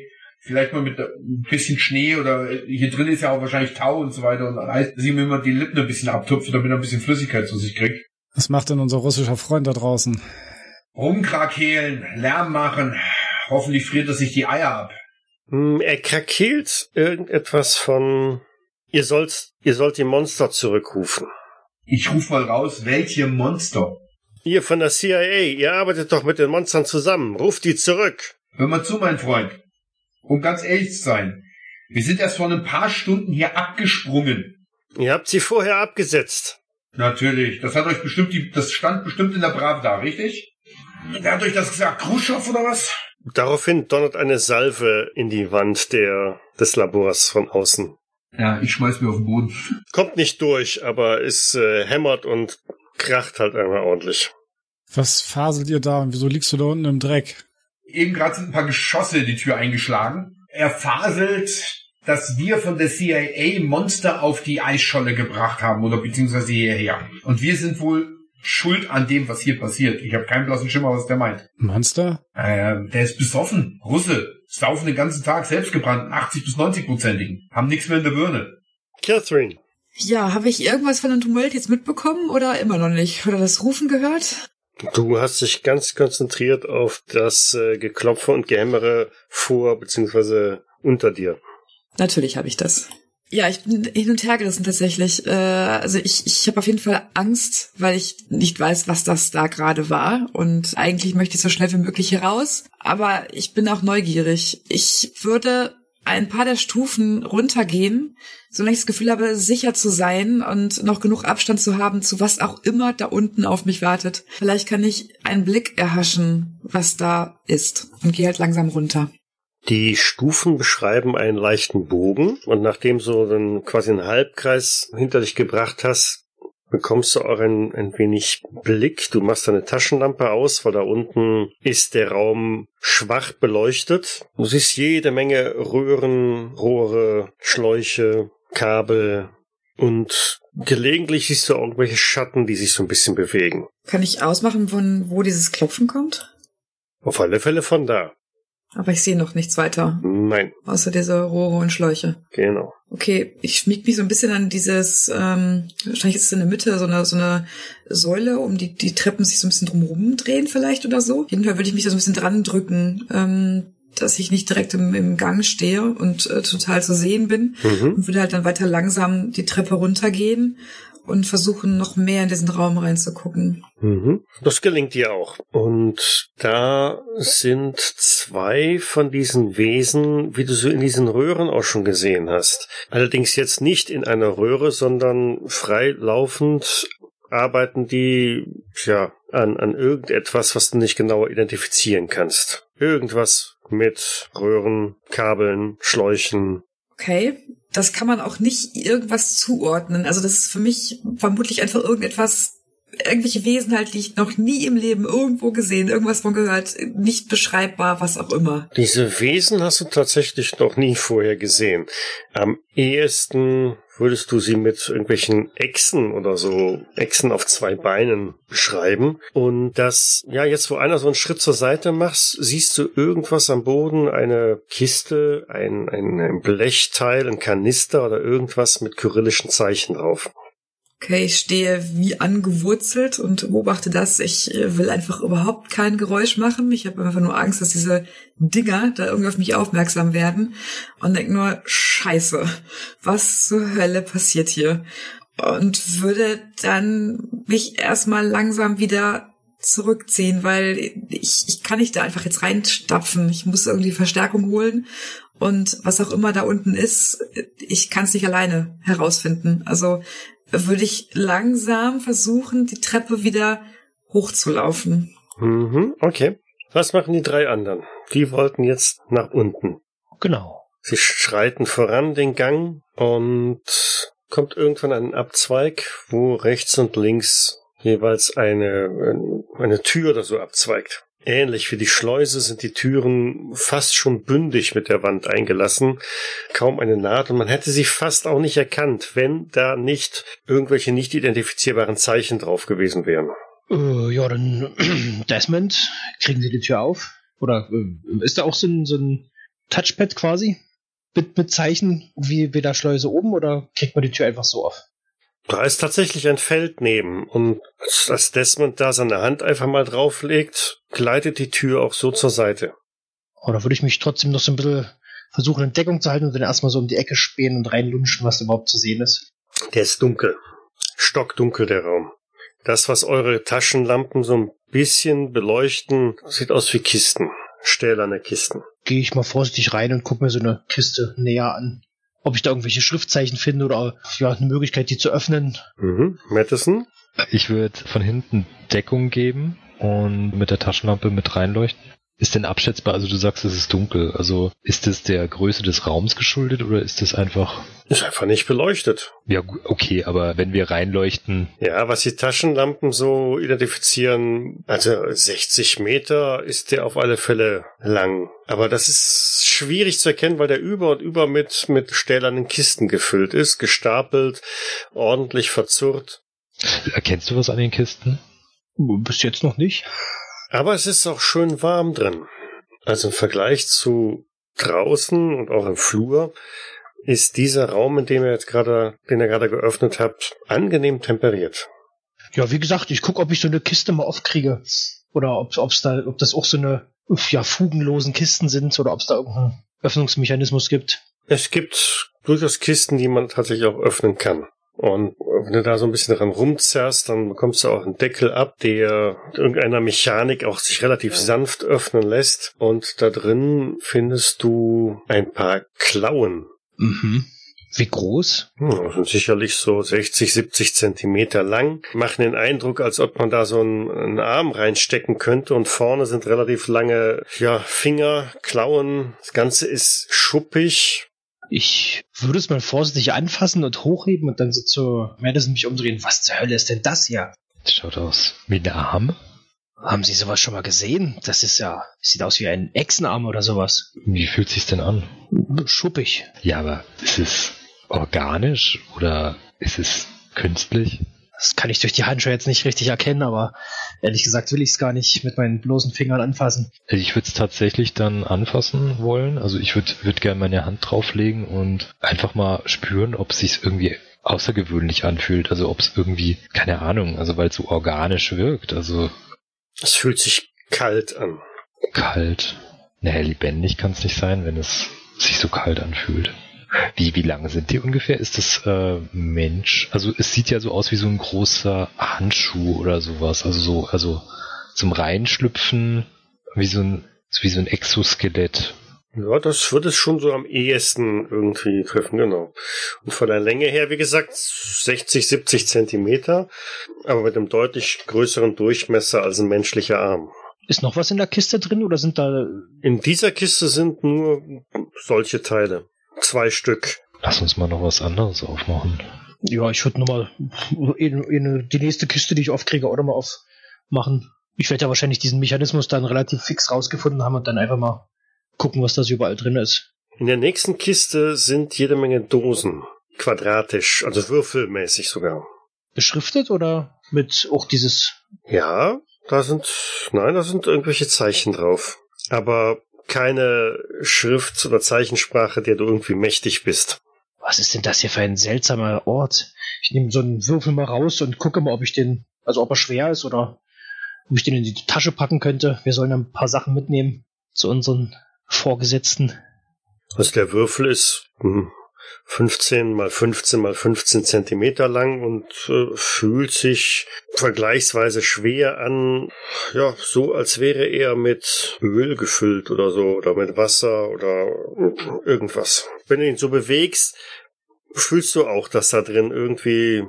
[SPEAKER 2] vielleicht mal mit ein bisschen Schnee oder hier drin ist ja auch wahrscheinlich Tau und so weiter und Eis, dass ich mir immer die Lippen ein bisschen abtupfe, damit er ein bisschen Flüssigkeit zu sich kriegt.
[SPEAKER 5] Was macht denn unser russischer Freund da draußen?
[SPEAKER 2] Rumkrakehlen, Lärm machen, hoffentlich friert er sich die Eier ab.
[SPEAKER 1] Hm, Er krakeelt irgendetwas von ihr sollt, ihr sollt die Monster zurückrufen.
[SPEAKER 2] Ich ruf mal raus, welche Monster?
[SPEAKER 1] Ihr von der CIA, ihr arbeitet doch mit den Monstern zusammen. Ruft die zurück.
[SPEAKER 2] Hör mal zu, mein Freund. Um ganz ehrlich zu sein, wir sind erst vor ein paar Stunden hier abgesprungen.
[SPEAKER 1] Ihr habt sie vorher abgesetzt.
[SPEAKER 2] Natürlich, das hat euch bestimmt, die, das stand bestimmt in der Pravda, richtig? Wer hat euch das gesagt? Khrushchev oder was?
[SPEAKER 1] Daraufhin donnert eine Salve in die Wand der, des Labors von außen.
[SPEAKER 2] Ja, ich schmeiß mir auf den Boden.
[SPEAKER 1] Kommt nicht durch, aber es äh, hämmert und kracht halt einmal ordentlich.
[SPEAKER 5] Was faselt ihr da und wieso liegst du da unten im Dreck?
[SPEAKER 2] Eben gerade sind ein paar Geschosse in die Tür eingeschlagen. Er faselt dass wir von der CIA Monster auf die Eisscholle gebracht haben oder beziehungsweise hierher. Und wir sind wohl schuld an dem, was hier passiert. Ich habe keinen blassen Schimmer, was der meint.
[SPEAKER 5] Monster?
[SPEAKER 2] Äh, der ist besoffen. Russe. Saufen den ganzen Tag selbstgebrannt. 80 bis 90 prozentigen. Haben nichts mehr in der Birne.
[SPEAKER 1] Catherine.
[SPEAKER 6] Ja, habe ich irgendwas von dem Tumult jetzt mitbekommen oder immer noch nicht? Oder das Rufen gehört?
[SPEAKER 1] Du hast dich ganz konzentriert auf das äh, Geklopfe und Gehämmere vor beziehungsweise unter dir.
[SPEAKER 6] Natürlich habe ich das. Ja, ich bin hin und her gerissen tatsächlich. Äh, also ich, ich habe auf jeden Fall Angst, weil ich nicht weiß, was das da gerade war. Und eigentlich möchte ich so schnell wie möglich hier raus. Aber ich bin auch neugierig. Ich würde ein paar der Stufen runtergehen, solange ich das Gefühl habe, sicher zu sein und noch genug Abstand zu haben zu was auch immer da unten auf mich wartet. Vielleicht kann ich einen Blick erhaschen, was da ist und gehe halt langsam runter.
[SPEAKER 1] Die Stufen beschreiben einen leichten Bogen und nachdem du dann quasi einen Halbkreis hinter dich gebracht hast, bekommst du auch ein, ein wenig Blick. Du machst deine Taschenlampe aus, weil da unten ist der Raum schwach beleuchtet. Du siehst jede Menge Röhren, Rohre, Schläuche, Kabel und gelegentlich siehst du irgendwelche Schatten, die sich so ein bisschen bewegen.
[SPEAKER 6] Kann ich ausmachen, von wo dieses Klopfen kommt?
[SPEAKER 1] Auf alle Fälle von da.
[SPEAKER 6] Aber ich sehe noch nichts weiter.
[SPEAKER 1] Nein.
[SPEAKER 6] Außer diese Rohre und Schläuche.
[SPEAKER 1] Genau.
[SPEAKER 6] Okay, ich schmieg mich so ein bisschen an dieses, ähm, wahrscheinlich ist es in der Mitte so eine, so eine Säule, um die, die Treppen sich so ein bisschen drumherum drehen vielleicht oder so. Auf jeden Fall würde ich mich da so ein bisschen dran drücken, ähm, dass ich nicht direkt im, im Gang stehe und äh, total zu sehen bin. Mhm. Und würde halt dann weiter langsam die Treppe runtergehen und versuchen noch mehr in diesen Raum reinzugucken.
[SPEAKER 1] Mhm. Das gelingt dir auch. Und da sind zwei von diesen Wesen, wie du so in diesen Röhren auch schon gesehen hast. Allerdings jetzt nicht in einer Röhre, sondern freilaufend arbeiten die, ja, an, an irgendetwas, was du nicht genauer identifizieren kannst. Irgendwas mit Röhren, Kabeln, Schläuchen.
[SPEAKER 6] Okay, das kann man auch nicht irgendwas zuordnen. Also das ist für mich vermutlich einfach irgendetwas, irgendwelche Wesen halt, die ich noch nie im Leben irgendwo gesehen, irgendwas von gehört, nicht beschreibbar, was auch immer.
[SPEAKER 1] Diese Wesen hast du tatsächlich noch nie vorher gesehen. Am ehesten würdest du sie mit irgendwelchen Echsen oder so, Echsen auf zwei Beinen beschreiben. Und das, ja, jetzt wo einer so einen Schritt zur Seite machst, siehst du irgendwas am Boden, eine Kiste, ein, ein, Blechteil, ein Kanister oder irgendwas mit kyrillischen Zeichen drauf.
[SPEAKER 6] Okay, ich stehe wie angewurzelt und beobachte das. Ich äh, will einfach überhaupt kein Geräusch machen. Ich habe einfach nur Angst, dass diese Dinger da irgendwie auf mich aufmerksam werden und denke nur, scheiße, was zur Hölle passiert hier? Und würde dann mich erstmal langsam wieder zurückziehen, weil ich, ich kann nicht da einfach jetzt reinstapfen. Ich muss irgendwie Verstärkung holen. Und was auch immer da unten ist, ich kann es nicht alleine herausfinden. Also würde ich langsam versuchen, die Treppe wieder hochzulaufen.
[SPEAKER 1] Mhm, okay. Was machen die drei anderen? Die wollten jetzt nach unten.
[SPEAKER 4] Genau.
[SPEAKER 1] Sie schreiten voran den Gang und kommt irgendwann ein Abzweig, wo rechts und links jeweils eine, eine Tür oder so abzweigt. Ähnlich wie die Schleuse sind die Türen fast schon bündig mit der Wand eingelassen. Kaum eine Naht und man hätte sie fast auch nicht erkannt, wenn da nicht irgendwelche nicht identifizierbaren Zeichen drauf gewesen wären.
[SPEAKER 4] Äh, ja, dann [CLEARS THROAT] Desmond, kriegen Sie die Tür auf? Oder äh, ist da auch so ein, so ein Touchpad quasi? Mit, mit Zeichen wie bei der Schleuse oben oder kriegt man die Tür einfach so auf?
[SPEAKER 1] Da ist tatsächlich ein Feld neben und als Desmond da seine Hand einfach mal drauflegt, gleitet die Tür auch so zur Seite.
[SPEAKER 4] Oder würde ich mich trotzdem noch so ein bisschen versuchen, in Deckung zu halten und dann erstmal so um die Ecke spähen und reinlunschen, was überhaupt zu sehen ist?
[SPEAKER 1] Der ist dunkel. Stockdunkel der Raum. Das, was eure Taschenlampen so ein bisschen beleuchten, sieht aus wie Kisten. Stählerne Kisten.
[SPEAKER 4] Gehe ich mal vorsichtig rein und gucke mir so eine Kiste näher an ob ich da irgendwelche Schriftzeichen finde oder ja, eine Möglichkeit, die zu öffnen.
[SPEAKER 1] Mhm. Madison?
[SPEAKER 3] Ich würde von hinten Deckung geben und mit der Taschenlampe mit reinleuchten. Ist denn abschätzbar? Also du sagst, es ist dunkel. Also ist es der Größe des Raums geschuldet oder ist es einfach...
[SPEAKER 1] Ist einfach nicht beleuchtet.
[SPEAKER 3] Ja, okay, aber wenn wir reinleuchten,
[SPEAKER 1] Ja, was die Taschenlampen so identifizieren, also 60 Meter ist der auf alle Fälle lang. Aber das ist schwierig zu erkennen, weil der über und über mit, mit stählernen Kisten gefüllt ist, gestapelt, ordentlich verzurrt.
[SPEAKER 3] erkennst du was an den Kisten?
[SPEAKER 4] Bis jetzt noch nicht.
[SPEAKER 1] Aber es ist auch schön warm drin. Also im Vergleich zu draußen und auch im Flur ist dieser Raum, in dem ihr jetzt gerade, den ihr gerade geöffnet habt, angenehm temperiert.
[SPEAKER 4] Ja, wie gesagt, ich gucke, ob ich so eine Kiste mal aufkriege. Oder ob, ob's da, ob das auch so eine ja, fugenlosen Kisten sind oder ob es da irgendeinen Öffnungsmechanismus gibt.
[SPEAKER 1] Es gibt durchaus Kisten, die man tatsächlich auch öffnen kann. Und wenn du da so ein bisschen dran rumzerrst, dann bekommst du auch einen Deckel ab, der mit irgendeiner Mechanik auch sich relativ sanft öffnen lässt. Und da drin findest du ein paar Klauen.
[SPEAKER 4] Mhm. Wie groß?
[SPEAKER 1] Hm, das sind sicherlich so 60, 70 Zentimeter lang. Machen den Eindruck, als ob man da so einen, einen Arm reinstecken könnte. Und vorne sind relativ lange ja, Finger, Klauen. Das Ganze ist schuppig.
[SPEAKER 4] Ich würde es mal vorsichtig anfassen und hochheben und dann so zu Madison mich umdrehen. Was zur Hölle ist denn das hier?
[SPEAKER 3] Das schaut aus wie ein Arm.
[SPEAKER 4] Haben Sie sowas schon mal gesehen? Das ist ja, sieht aus wie ein Echsenarm oder sowas.
[SPEAKER 3] Wie fühlt sich's denn an?
[SPEAKER 4] Schuppig.
[SPEAKER 3] Ja, aber ist es organisch oder ist es künstlich?
[SPEAKER 4] Das kann ich durch die Handschuhe jetzt nicht richtig erkennen, aber ehrlich gesagt will ich es gar nicht mit meinen bloßen Fingern anfassen.
[SPEAKER 3] Also ich würde es tatsächlich dann anfassen wollen. Also ich würde würd gerne meine Hand drauflegen und einfach mal spüren, ob es sich irgendwie außergewöhnlich anfühlt. Also ob es irgendwie, keine Ahnung, also weil es so organisch wirkt. Also
[SPEAKER 1] Es fühlt sich kalt an.
[SPEAKER 3] kalt. Naja, lebendig kann es nicht sein, wenn es sich so kalt anfühlt. Wie, wie lange sind die ungefähr? Ist das äh, Mensch? Also es sieht ja so aus wie so ein großer Handschuh oder sowas. Also so, also zum Reinschlüpfen, wie so ein, wie so ein Exoskelett.
[SPEAKER 1] Ja, das würde es schon so am ehesten irgendwie treffen, genau. Und von der Länge her, wie gesagt, 60, 70 Zentimeter, aber mit einem deutlich größeren Durchmesser als ein menschlicher Arm.
[SPEAKER 4] Ist noch was in der Kiste drin oder sind da
[SPEAKER 1] In dieser Kiste sind nur solche Teile. Zwei Stück.
[SPEAKER 3] Lass uns mal noch was anderes aufmachen.
[SPEAKER 4] Ja, ich würde nochmal die nächste Kiste, die ich aufkriege, auch nochmal aufmachen. Ich werde ja wahrscheinlich diesen Mechanismus dann relativ fix rausgefunden haben und dann einfach mal gucken, was das überall drin ist.
[SPEAKER 1] In der nächsten Kiste sind jede Menge Dosen. Quadratisch, also würfelmäßig sogar.
[SPEAKER 4] Beschriftet oder mit auch dieses.
[SPEAKER 1] Ja, da sind, nein, da sind irgendwelche Zeichen drauf. Aber keine Schrift oder Zeichensprache, der du irgendwie mächtig bist.
[SPEAKER 4] Was ist denn das hier für ein seltsamer Ort? Ich nehme so einen Würfel mal raus und gucke mal, ob ich den, also ob er schwer ist oder ob ich den in die Tasche packen könnte. Wir sollen ein paar Sachen mitnehmen zu unseren Vorgesetzten.
[SPEAKER 1] Also der Würfel ist hm, 15 mal 15 mal 15 Zentimeter lang und äh, fühlt sich vergleichsweise schwer an. Ja, so als wäre er mit Öl gefüllt oder so oder mit Wasser oder irgendwas. Wenn du ihn so bewegst, fühlst du auch, dass da drin irgendwie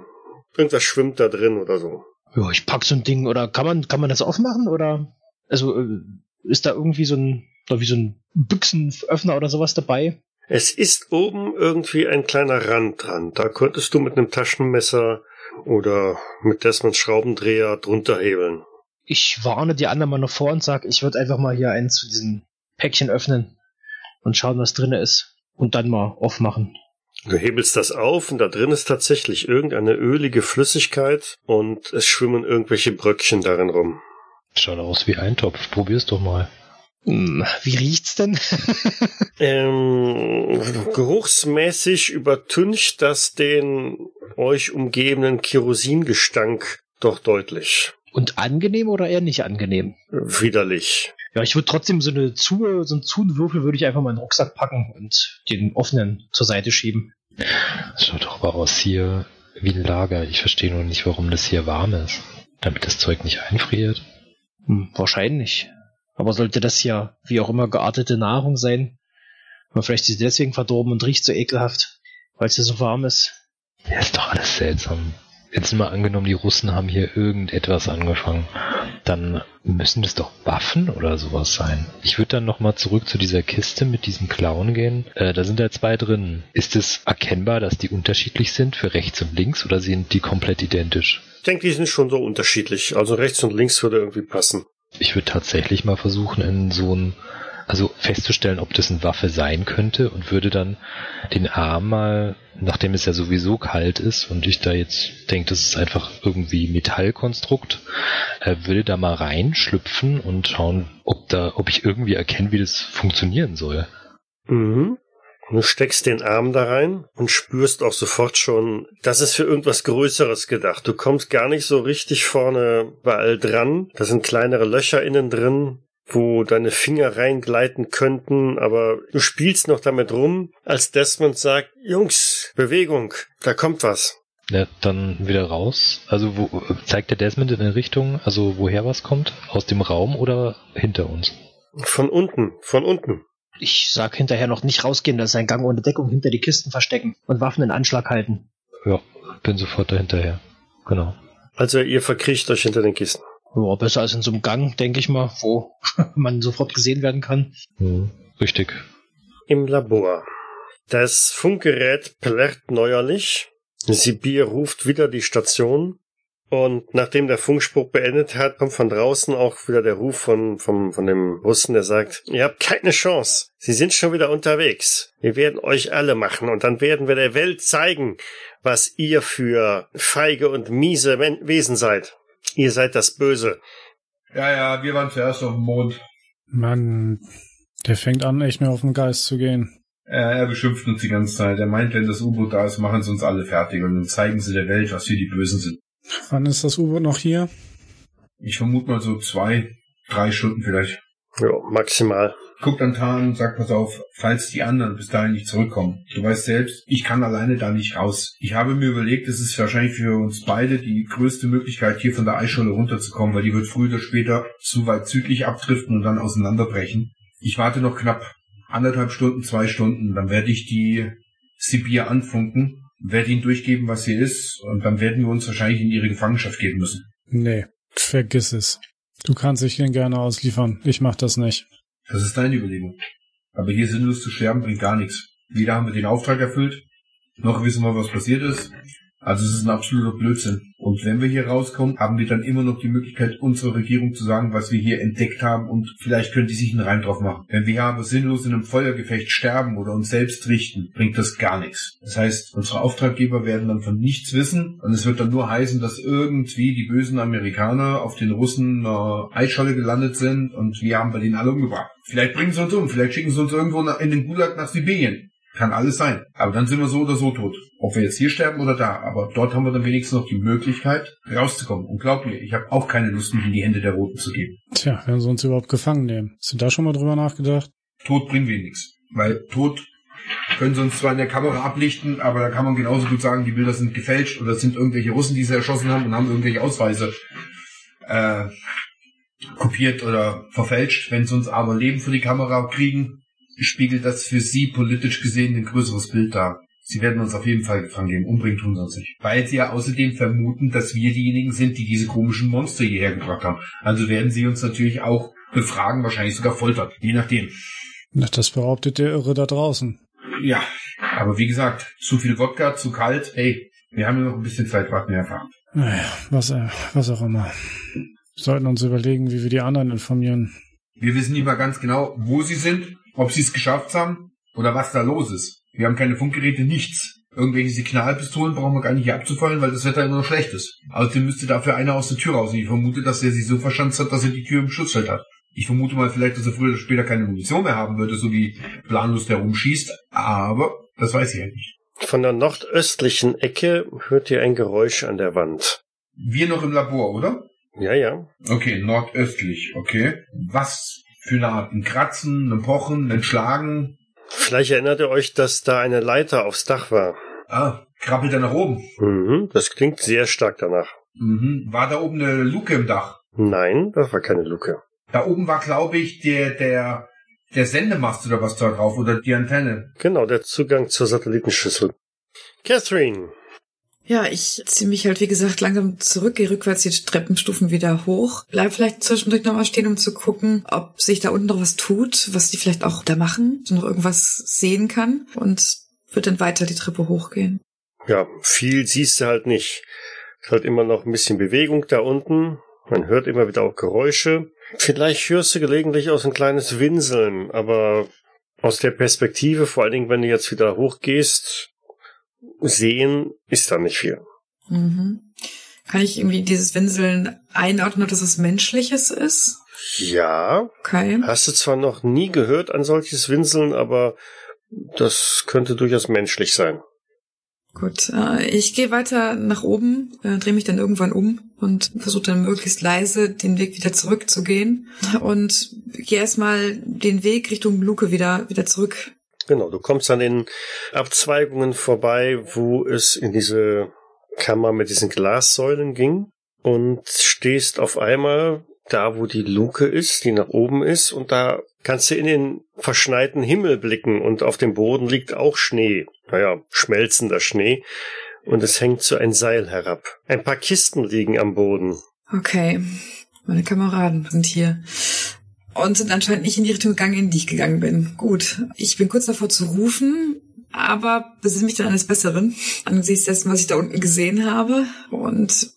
[SPEAKER 1] irgendwas schwimmt da drin oder so.
[SPEAKER 4] Ja, ich pack so ein Ding oder kann man kann man das aufmachen oder also äh, ist da irgendwie so ein wie so ein Büchsenöffner oder sowas dabei?
[SPEAKER 1] Es ist oben irgendwie ein kleiner Rand dran. Da könntest du mit einem Taschenmesser oder mit Desmonds Schraubendreher drunter hebeln.
[SPEAKER 4] Ich warne die anderen mal noch vor und sag, ich würde einfach mal hier eins zu diesem Päckchen öffnen und schauen, was drin ist und dann mal aufmachen.
[SPEAKER 1] Du hebelst das auf und da drin ist tatsächlich irgendeine ölige Flüssigkeit und es schwimmen irgendwelche Bröckchen darin rum.
[SPEAKER 3] Schaut aus wie Eintopf. Probier's doch mal.
[SPEAKER 4] Hm, wie riecht's denn? [LAUGHS]
[SPEAKER 1] Ähm, geruchsmäßig übertüncht das den euch umgebenden Kerosingestank doch deutlich.
[SPEAKER 4] und angenehm oder eher nicht angenehm?
[SPEAKER 1] Widerlich.
[SPEAKER 4] Ja, ich würde trotzdem so eine zu, so einen Zuwürfel würde ich einfach mal in den Rucksack packen und den offenen zur Seite schieben.
[SPEAKER 3] Das schaut doch aber aus hier wie ein Lager. Ich verstehe nur nicht, warum das hier warm ist. Damit das Zeug nicht einfriert.
[SPEAKER 4] Hm, wahrscheinlich. Aber sollte das ja wie auch immer geartete Nahrung sein? Aber vielleicht ist sie deswegen verdorben und riecht so ekelhaft, weil es hier so warm ist.
[SPEAKER 3] Ja, ist doch alles seltsam. Jetzt mal angenommen, die Russen haben hier irgendetwas angefangen. dann müssen das doch Waffen oder sowas sein. Ich würde dann nochmal zurück zu dieser Kiste mit diesen Klauen gehen. Äh, da sind ja zwei drin. Ist es erkennbar, dass die unterschiedlich sind für rechts und links oder sind die komplett identisch?
[SPEAKER 1] Ich denke, die sind schon so unterschiedlich. Also rechts und links würde irgendwie passen.
[SPEAKER 3] Ich würde tatsächlich mal versuchen, in so ein also festzustellen, ob das eine Waffe sein könnte und würde dann den Arm mal, nachdem es ja sowieso kalt ist und ich da jetzt denke, das ist einfach irgendwie Metallkonstrukt, äh, würde da mal reinschlüpfen und schauen, ob da, ob ich irgendwie erkenne, wie das funktionieren soll.
[SPEAKER 1] Mhm. Du steckst den Arm da rein und spürst auch sofort schon, das ist für irgendwas Größeres gedacht. Du kommst gar nicht so richtig vorne überall dran. Da sind kleinere Löcher innen drin wo deine Finger reingleiten könnten, aber du spielst noch damit rum, als Desmond sagt, Jungs, Bewegung, da kommt was.
[SPEAKER 3] Ja, dann wieder raus. Also wo zeigt der Desmond in eine Richtung, also woher was kommt? Aus dem Raum oder hinter uns?
[SPEAKER 1] Von unten, von unten.
[SPEAKER 4] Ich sag hinterher noch nicht rausgehen, dass ein Gang ohne Deckung hinter die Kisten verstecken und Waffen in Anschlag halten.
[SPEAKER 3] Ja, bin sofort dahinterher. Genau.
[SPEAKER 1] Also ihr verkriecht euch hinter den Kisten.
[SPEAKER 4] Ja, besser als in so einem Gang, denke ich mal, wo [LAUGHS] man sofort gesehen werden kann.
[SPEAKER 3] Hm, richtig.
[SPEAKER 1] Im Labor. Das Funkgerät plärrt neuerlich. Sibir ruft wieder die Station. Und nachdem der Funkspruch beendet hat, kommt von draußen auch wieder der Ruf von, von, von dem Russen, der sagt, ihr habt keine Chance. Sie sind schon wieder unterwegs. Wir werden euch alle machen und dann werden wir der Welt zeigen, was ihr für feige und miese Wesen seid. Ihr seid das Böse.
[SPEAKER 2] Ja, ja, wir waren zuerst auf dem Mond.
[SPEAKER 5] Mann, der fängt an, echt mehr auf den Geist zu gehen.
[SPEAKER 2] Er beschimpft uns die ganze Zeit. Er meint, wenn das U-Boot da ist, machen sie uns alle fertig und dann zeigen sie der Welt, was wir die Bösen sind.
[SPEAKER 5] Wann ist das U-Boot noch hier?
[SPEAKER 2] Ich vermute mal so zwei, drei Stunden vielleicht.
[SPEAKER 1] Ja, maximal.
[SPEAKER 2] Guckt an Tarn und sagt, pass auf, falls die anderen bis dahin nicht zurückkommen. Du weißt selbst, ich kann alleine da nicht raus. Ich habe mir überlegt, es ist wahrscheinlich für uns beide die größte Möglichkeit, hier von der Eisscholle runterzukommen, weil die wird früher oder später zu weit südlich abdriften und dann auseinanderbrechen. Ich warte noch knapp anderthalb Stunden, zwei Stunden, dann werde ich die Sibir anfunken, werde ihnen durchgeben, was hier ist, und dann werden wir uns wahrscheinlich in ihre Gefangenschaft geben müssen.
[SPEAKER 5] Nee, vergiss es. Du kannst dich hier gerne ausliefern. Ich mach das nicht.
[SPEAKER 2] Das ist deine Überlegung. Aber hier sinnlos zu sterben bringt gar nichts. Weder haben wir den Auftrag erfüllt, noch wissen wir, was passiert ist. Also es ist ein absoluter Blödsinn. Und wenn wir hier rauskommen, haben wir dann immer noch die Möglichkeit, unserer Regierung zu sagen, was wir hier entdeckt haben und vielleicht können die sich einen Reim drauf machen. Wenn wir hier aber sinnlos in einem Feuergefecht sterben oder uns selbst richten, bringt das gar nichts. Das heißt, unsere Auftraggeber werden dann von nichts wissen und es wird dann nur heißen, dass irgendwie die bösen Amerikaner auf den Russen eine Eisscholle gelandet sind und wir haben bei denen alle umgebracht. Vielleicht bringen sie uns um, vielleicht schicken sie uns irgendwo in den Gulag nach Sibirien. Kann alles sein. Aber dann sind wir so oder so tot. Ob wir jetzt hier sterben oder da. Aber dort haben wir dann wenigstens noch die Möglichkeit, rauszukommen. Und glaub mir, ich habe auch keine Lust, mich in die Hände der Roten zu geben.
[SPEAKER 5] Tja, werden sie uns überhaupt gefangen nehmen? Hast du da schon mal drüber nachgedacht?
[SPEAKER 2] Tod bringt wir nichts. Weil Tod können sie uns zwar in der Kamera ablichten, aber da kann man genauso gut sagen, die Bilder sind gefälscht oder es sind irgendwelche Russen, die sie erschossen haben und haben irgendwelche Ausweise äh, kopiert oder verfälscht. Wenn sie uns aber Leben für die Kamera kriegen, spiegelt das für sie politisch gesehen ein größeres Bild dar. Sie werden uns auf jeden Fall gefangen nehmen. Umbringen tun sie uns nicht. Weil sie ja außerdem vermuten, dass wir diejenigen sind, die diese komischen Monster hierher gebracht haben. Also werden sie uns natürlich auch befragen, wahrscheinlich sogar foltern. Je nachdem.
[SPEAKER 5] Na, das behauptet der Irre da draußen.
[SPEAKER 2] Ja, aber wie gesagt, zu viel Wodka, zu kalt. Hey, wir haben ja noch ein bisschen Zeit, warten wir einfach.
[SPEAKER 5] Naja, was, äh, was auch immer. Wir sollten uns überlegen, wie wir die anderen informieren.
[SPEAKER 2] Wir wissen nicht mal ganz genau, wo sie sind, ob sie es geschafft haben oder was da los ist. Wir haben keine Funkgeräte, nichts. Irgendwelche Signalpistolen brauchen wir gar nicht hier abzufallen, weil das Wetter immer noch schlecht ist. Außerdem müsste dafür einer aus der Tür raus. Und ich vermute, dass er sich so verschanzt hat, dass er die Tür im Schutzfeld hat. Ich vermute mal vielleicht, dass er früher oder später keine Munition mehr haben würde, so wie planlos der rumschießt. Aber das weiß ich ja nicht.
[SPEAKER 1] Von der nordöstlichen Ecke hört ihr ein Geräusch an der Wand.
[SPEAKER 2] Wir noch im Labor, oder?
[SPEAKER 1] Ja, ja.
[SPEAKER 2] Okay, nordöstlich, okay. Was für eine Art? Ein Kratzen, ein Pochen, ein Schlagen?
[SPEAKER 1] Vielleicht erinnert ihr euch, dass da eine Leiter aufs Dach war.
[SPEAKER 2] Ah, krabbelt er nach oben?
[SPEAKER 1] Mhm, das klingt sehr stark danach.
[SPEAKER 2] Mhm. War da oben eine Luke im Dach?
[SPEAKER 1] Nein, das war keine Luke.
[SPEAKER 2] Da oben war, glaube ich, der, der, der Sendemast oder was da drauf oder die Antenne.
[SPEAKER 1] Genau, der Zugang zur Satellitenschüssel. Catherine,
[SPEAKER 6] Ja, ich ziehe mich halt, wie gesagt, langsam zurück, gehe rückwärts die Treppenstufen wieder hoch. Bleib vielleicht zwischendurch nochmal stehen, um zu gucken, ob sich da unten noch was tut, was die vielleicht auch da machen, so noch irgendwas sehen kann und wird dann weiter die Treppe hochgehen.
[SPEAKER 1] Ja, viel siehst du halt nicht. Ist halt immer noch ein bisschen Bewegung da unten. Man hört immer wieder auch Geräusche. Vielleicht hörst du gelegentlich auch so ein kleines Winseln, aber aus der Perspektive, vor allen Dingen, wenn du jetzt wieder hochgehst, sehen ist da nicht viel.
[SPEAKER 6] Mhm. Kann ich irgendwie dieses Winseln einordnen, ob das was Menschliches ist?
[SPEAKER 1] Ja.
[SPEAKER 6] Okay.
[SPEAKER 1] Hast du zwar noch nie gehört an solches Winseln, aber das könnte durchaus menschlich sein.
[SPEAKER 6] Gut, äh, ich gehe weiter nach oben, äh, drehe mich dann irgendwann um und versuche dann möglichst leise den Weg wieder zurückzugehen und gehe erstmal den Weg Richtung Luke wieder, wieder zurück.
[SPEAKER 1] Genau, du kommst an den Abzweigungen vorbei, wo es in diese Kammer mit diesen Glassäulen ging und stehst auf einmal da, wo die Luke ist, die nach oben ist und da kannst du in den verschneiten Himmel blicken und auf dem Boden liegt auch Schnee. Naja, schmelzender Schnee. Und es hängt so ein Seil herab. Ein paar Kisten liegen am Boden.
[SPEAKER 6] Okay, meine Kameraden sind hier und sind anscheinend nicht in die Richtung gegangen, in die ich gegangen bin. Gut, ich bin kurz davor zu rufen, aber besinne mich dann eines Besseren angesichts dessen, was ich da unten gesehen habe und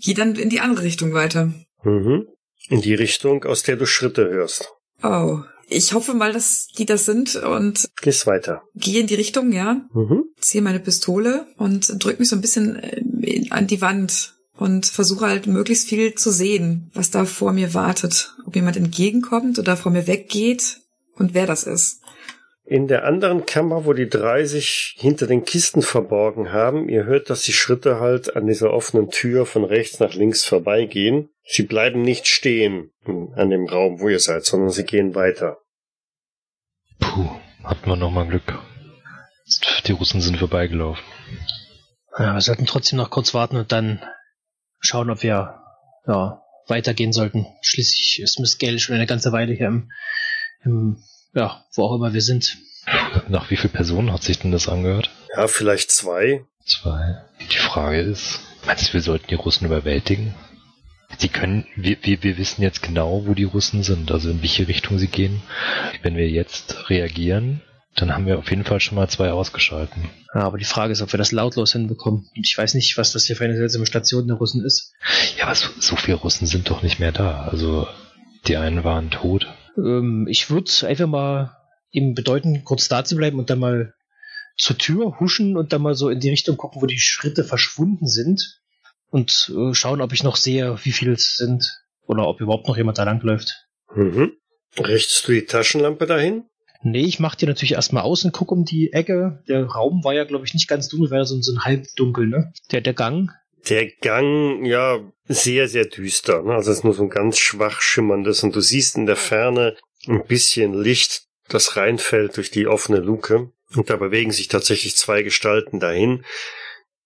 [SPEAKER 6] gehe dann in die andere Richtung weiter.
[SPEAKER 1] Mhm. In die Richtung, aus der du Schritte hörst.
[SPEAKER 6] Oh, ich hoffe mal, dass die das sind und
[SPEAKER 1] Gehst weiter.
[SPEAKER 6] gehe in die Richtung, ja.
[SPEAKER 1] Mhm.
[SPEAKER 6] Ziehe meine Pistole und drück mich so ein bisschen äh, an die Wand und versuche halt möglichst viel zu sehen, was da vor mir wartet. Ob jemand entgegenkommt oder vor mir weggeht und wer das ist.
[SPEAKER 1] In der anderen Kammer, wo die drei sich hinter den Kisten verborgen haben, ihr hört, dass die Schritte halt an dieser offenen Tür von rechts nach links vorbeigehen. Sie bleiben nicht stehen an dem Raum, wo ihr seid, sondern sie gehen weiter.
[SPEAKER 3] Puh, hatten wir nochmal Glück. Die Russen sind vorbeigelaufen.
[SPEAKER 4] Ja, wir sollten trotzdem noch kurz warten und dann schauen, ob wir ja, weitergehen sollten. Schließlich ist Miss Gale schon eine ganze Weile hier im, im ja, wo auch immer wir sind.
[SPEAKER 3] Nach wie vielen Personen hat sich denn das angehört?
[SPEAKER 1] Ja, vielleicht zwei.
[SPEAKER 3] Zwei. Die Frage ist, meinst du, wir sollten die Russen überwältigen? Sie können, wir, wir, wir wissen jetzt genau, wo die Russen sind, also in welche Richtung sie gehen. Wenn wir jetzt reagieren, dann haben wir auf jeden Fall schon mal zwei ausgeschalten.
[SPEAKER 4] Ja, aber die Frage ist, ob wir das lautlos hinbekommen. Und ich weiß nicht, was das hier für eine seltsame Station der Russen ist.
[SPEAKER 3] Ja, aber so, so viele Russen sind doch nicht mehr da. Also die einen waren tot.
[SPEAKER 4] Ähm, ich würde einfach mal ihm bedeuten, kurz da zu bleiben und dann mal zur Tür huschen und dann mal so in die Richtung gucken, wo die Schritte verschwunden sind und äh, schauen, ob ich noch sehe, wie viele es sind oder ob überhaupt noch jemand da langläuft.
[SPEAKER 1] Mhm. Richtest du die Taschenlampe dahin?
[SPEAKER 4] Nee, ich mach die natürlich erstmal aus und guck um die Ecke. Der Raum war ja, glaube ich, nicht ganz dunkel, war ja so, so ein halbdunkel, ne? Der, der Gang.
[SPEAKER 1] Der Gang, ja, sehr, sehr düster. Ne? Also es ist nur so ein ganz schwach schimmerndes und du siehst in der Ferne ein bisschen Licht, das reinfällt durch die offene Luke. Und da bewegen sich tatsächlich zwei Gestalten dahin.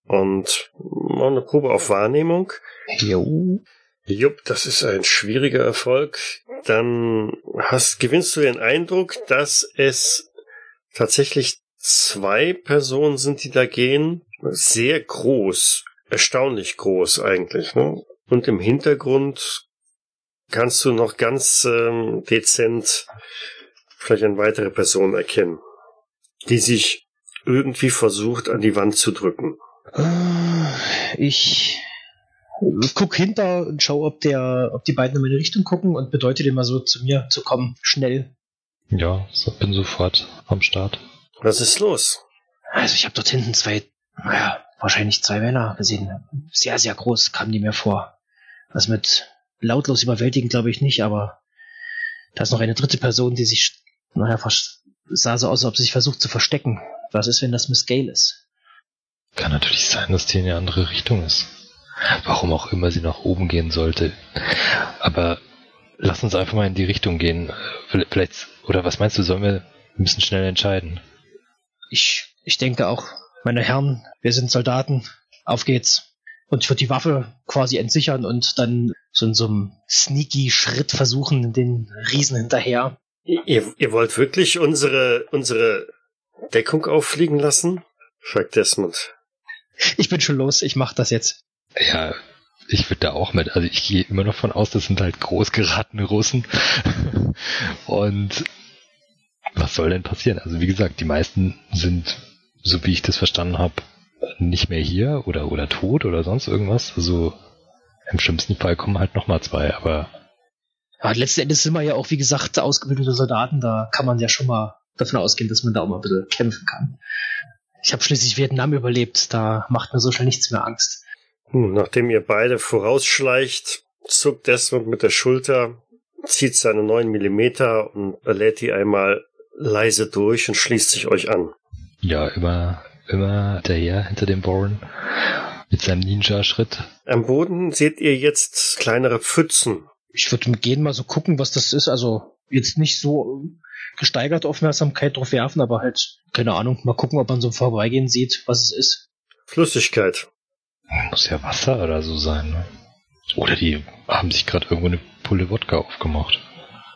[SPEAKER 1] Und mal eine Probe auf Wahrnehmung.
[SPEAKER 4] Jo.
[SPEAKER 1] Jupp, das ist ein schwieriger Erfolg. Dann hast, gewinnst du den Eindruck, dass es tatsächlich zwei Personen sind, die da gehen. Sehr groß. Erstaunlich groß eigentlich. Ne? Und im Hintergrund kannst du noch ganz ähm, dezent vielleicht eine weitere Person erkennen, die sich irgendwie versucht, an die Wand zu drücken.
[SPEAKER 4] Äh, Ich guck hinter und schau, ob der, ob die beiden in meine Richtung gucken und bedeute dem mal so zu mir zu kommen. Schnell.
[SPEAKER 3] Ja, bin sofort am Start.
[SPEAKER 1] Was ist los?
[SPEAKER 4] Also ich habe dort hinten zwei, naja, wahrscheinlich zwei Männer gesehen. Sehr, sehr groß kamen die mir vor. Was mit lautlos überwältigen glaube ich nicht, aber da ist noch eine dritte Person, die sich, naja, sah so aus, als ob sie sich versucht zu verstecken. Was ist, wenn das Miss Gale ist?
[SPEAKER 3] Kann natürlich sein, dass die in eine andere Richtung ist. Warum auch immer sie nach oben gehen sollte. Aber lass uns einfach mal in die Richtung gehen. Vielleicht, oder was meinst du, sollen wir, wir müssen schnell entscheiden.
[SPEAKER 4] Ich, ich denke auch, meine Herren, wir sind Soldaten. Auf geht's. Und ich würde die Waffe quasi entsichern und dann so in so einem sneaky Schritt versuchen, den Riesen hinterher.
[SPEAKER 1] Ihr, ihr wollt wirklich unsere, unsere Deckung auffliegen lassen? fragt Desmond.
[SPEAKER 4] Ich bin schon los, ich mach das jetzt.
[SPEAKER 3] Ja, ich würde da auch mit. Also ich gehe immer noch von aus, das sind halt großgeratene Russen. [LAUGHS] Und was soll denn passieren? Also wie gesagt, die meisten sind, so wie ich das verstanden habe, nicht mehr hier oder oder tot oder sonst irgendwas. Also im schlimmsten Fall kommen halt nochmal zwei, aber
[SPEAKER 4] Ja, letzten Endes sind wir ja auch, wie gesagt, ausgebildete Soldaten, da kann man ja schon mal davon ausgehen, dass man da auch mal ein bisschen kämpfen kann. Ich habe schließlich Vietnam überlebt, da macht mir so schnell nichts mehr Angst.
[SPEAKER 1] Hm, Nachdem ihr beide vorausschleicht, zuckt Desmond mit der Schulter, zieht seine 9 Millimeter und lädt die einmal leise durch und schließt sich euch an.
[SPEAKER 3] ja, immer, immer hinterher, hinter dem Boren. Mit seinem Ninja-Schritt.
[SPEAKER 1] Am Boden seht ihr jetzt kleinere Pfützen.
[SPEAKER 4] Ich würde im Gehen mal so gucken, was das ist. Also jetzt nicht so gesteigerte Aufmerksamkeit drauf werfen, aber halt, keine Ahnung, mal gucken, ob man so im Vorbeigehen sieht, was es ist.
[SPEAKER 1] Flüssigkeit.
[SPEAKER 3] Muss ja Wasser oder so sein, ne? Oder die haben sich gerade irgendwo eine Pulle Wodka aufgemacht.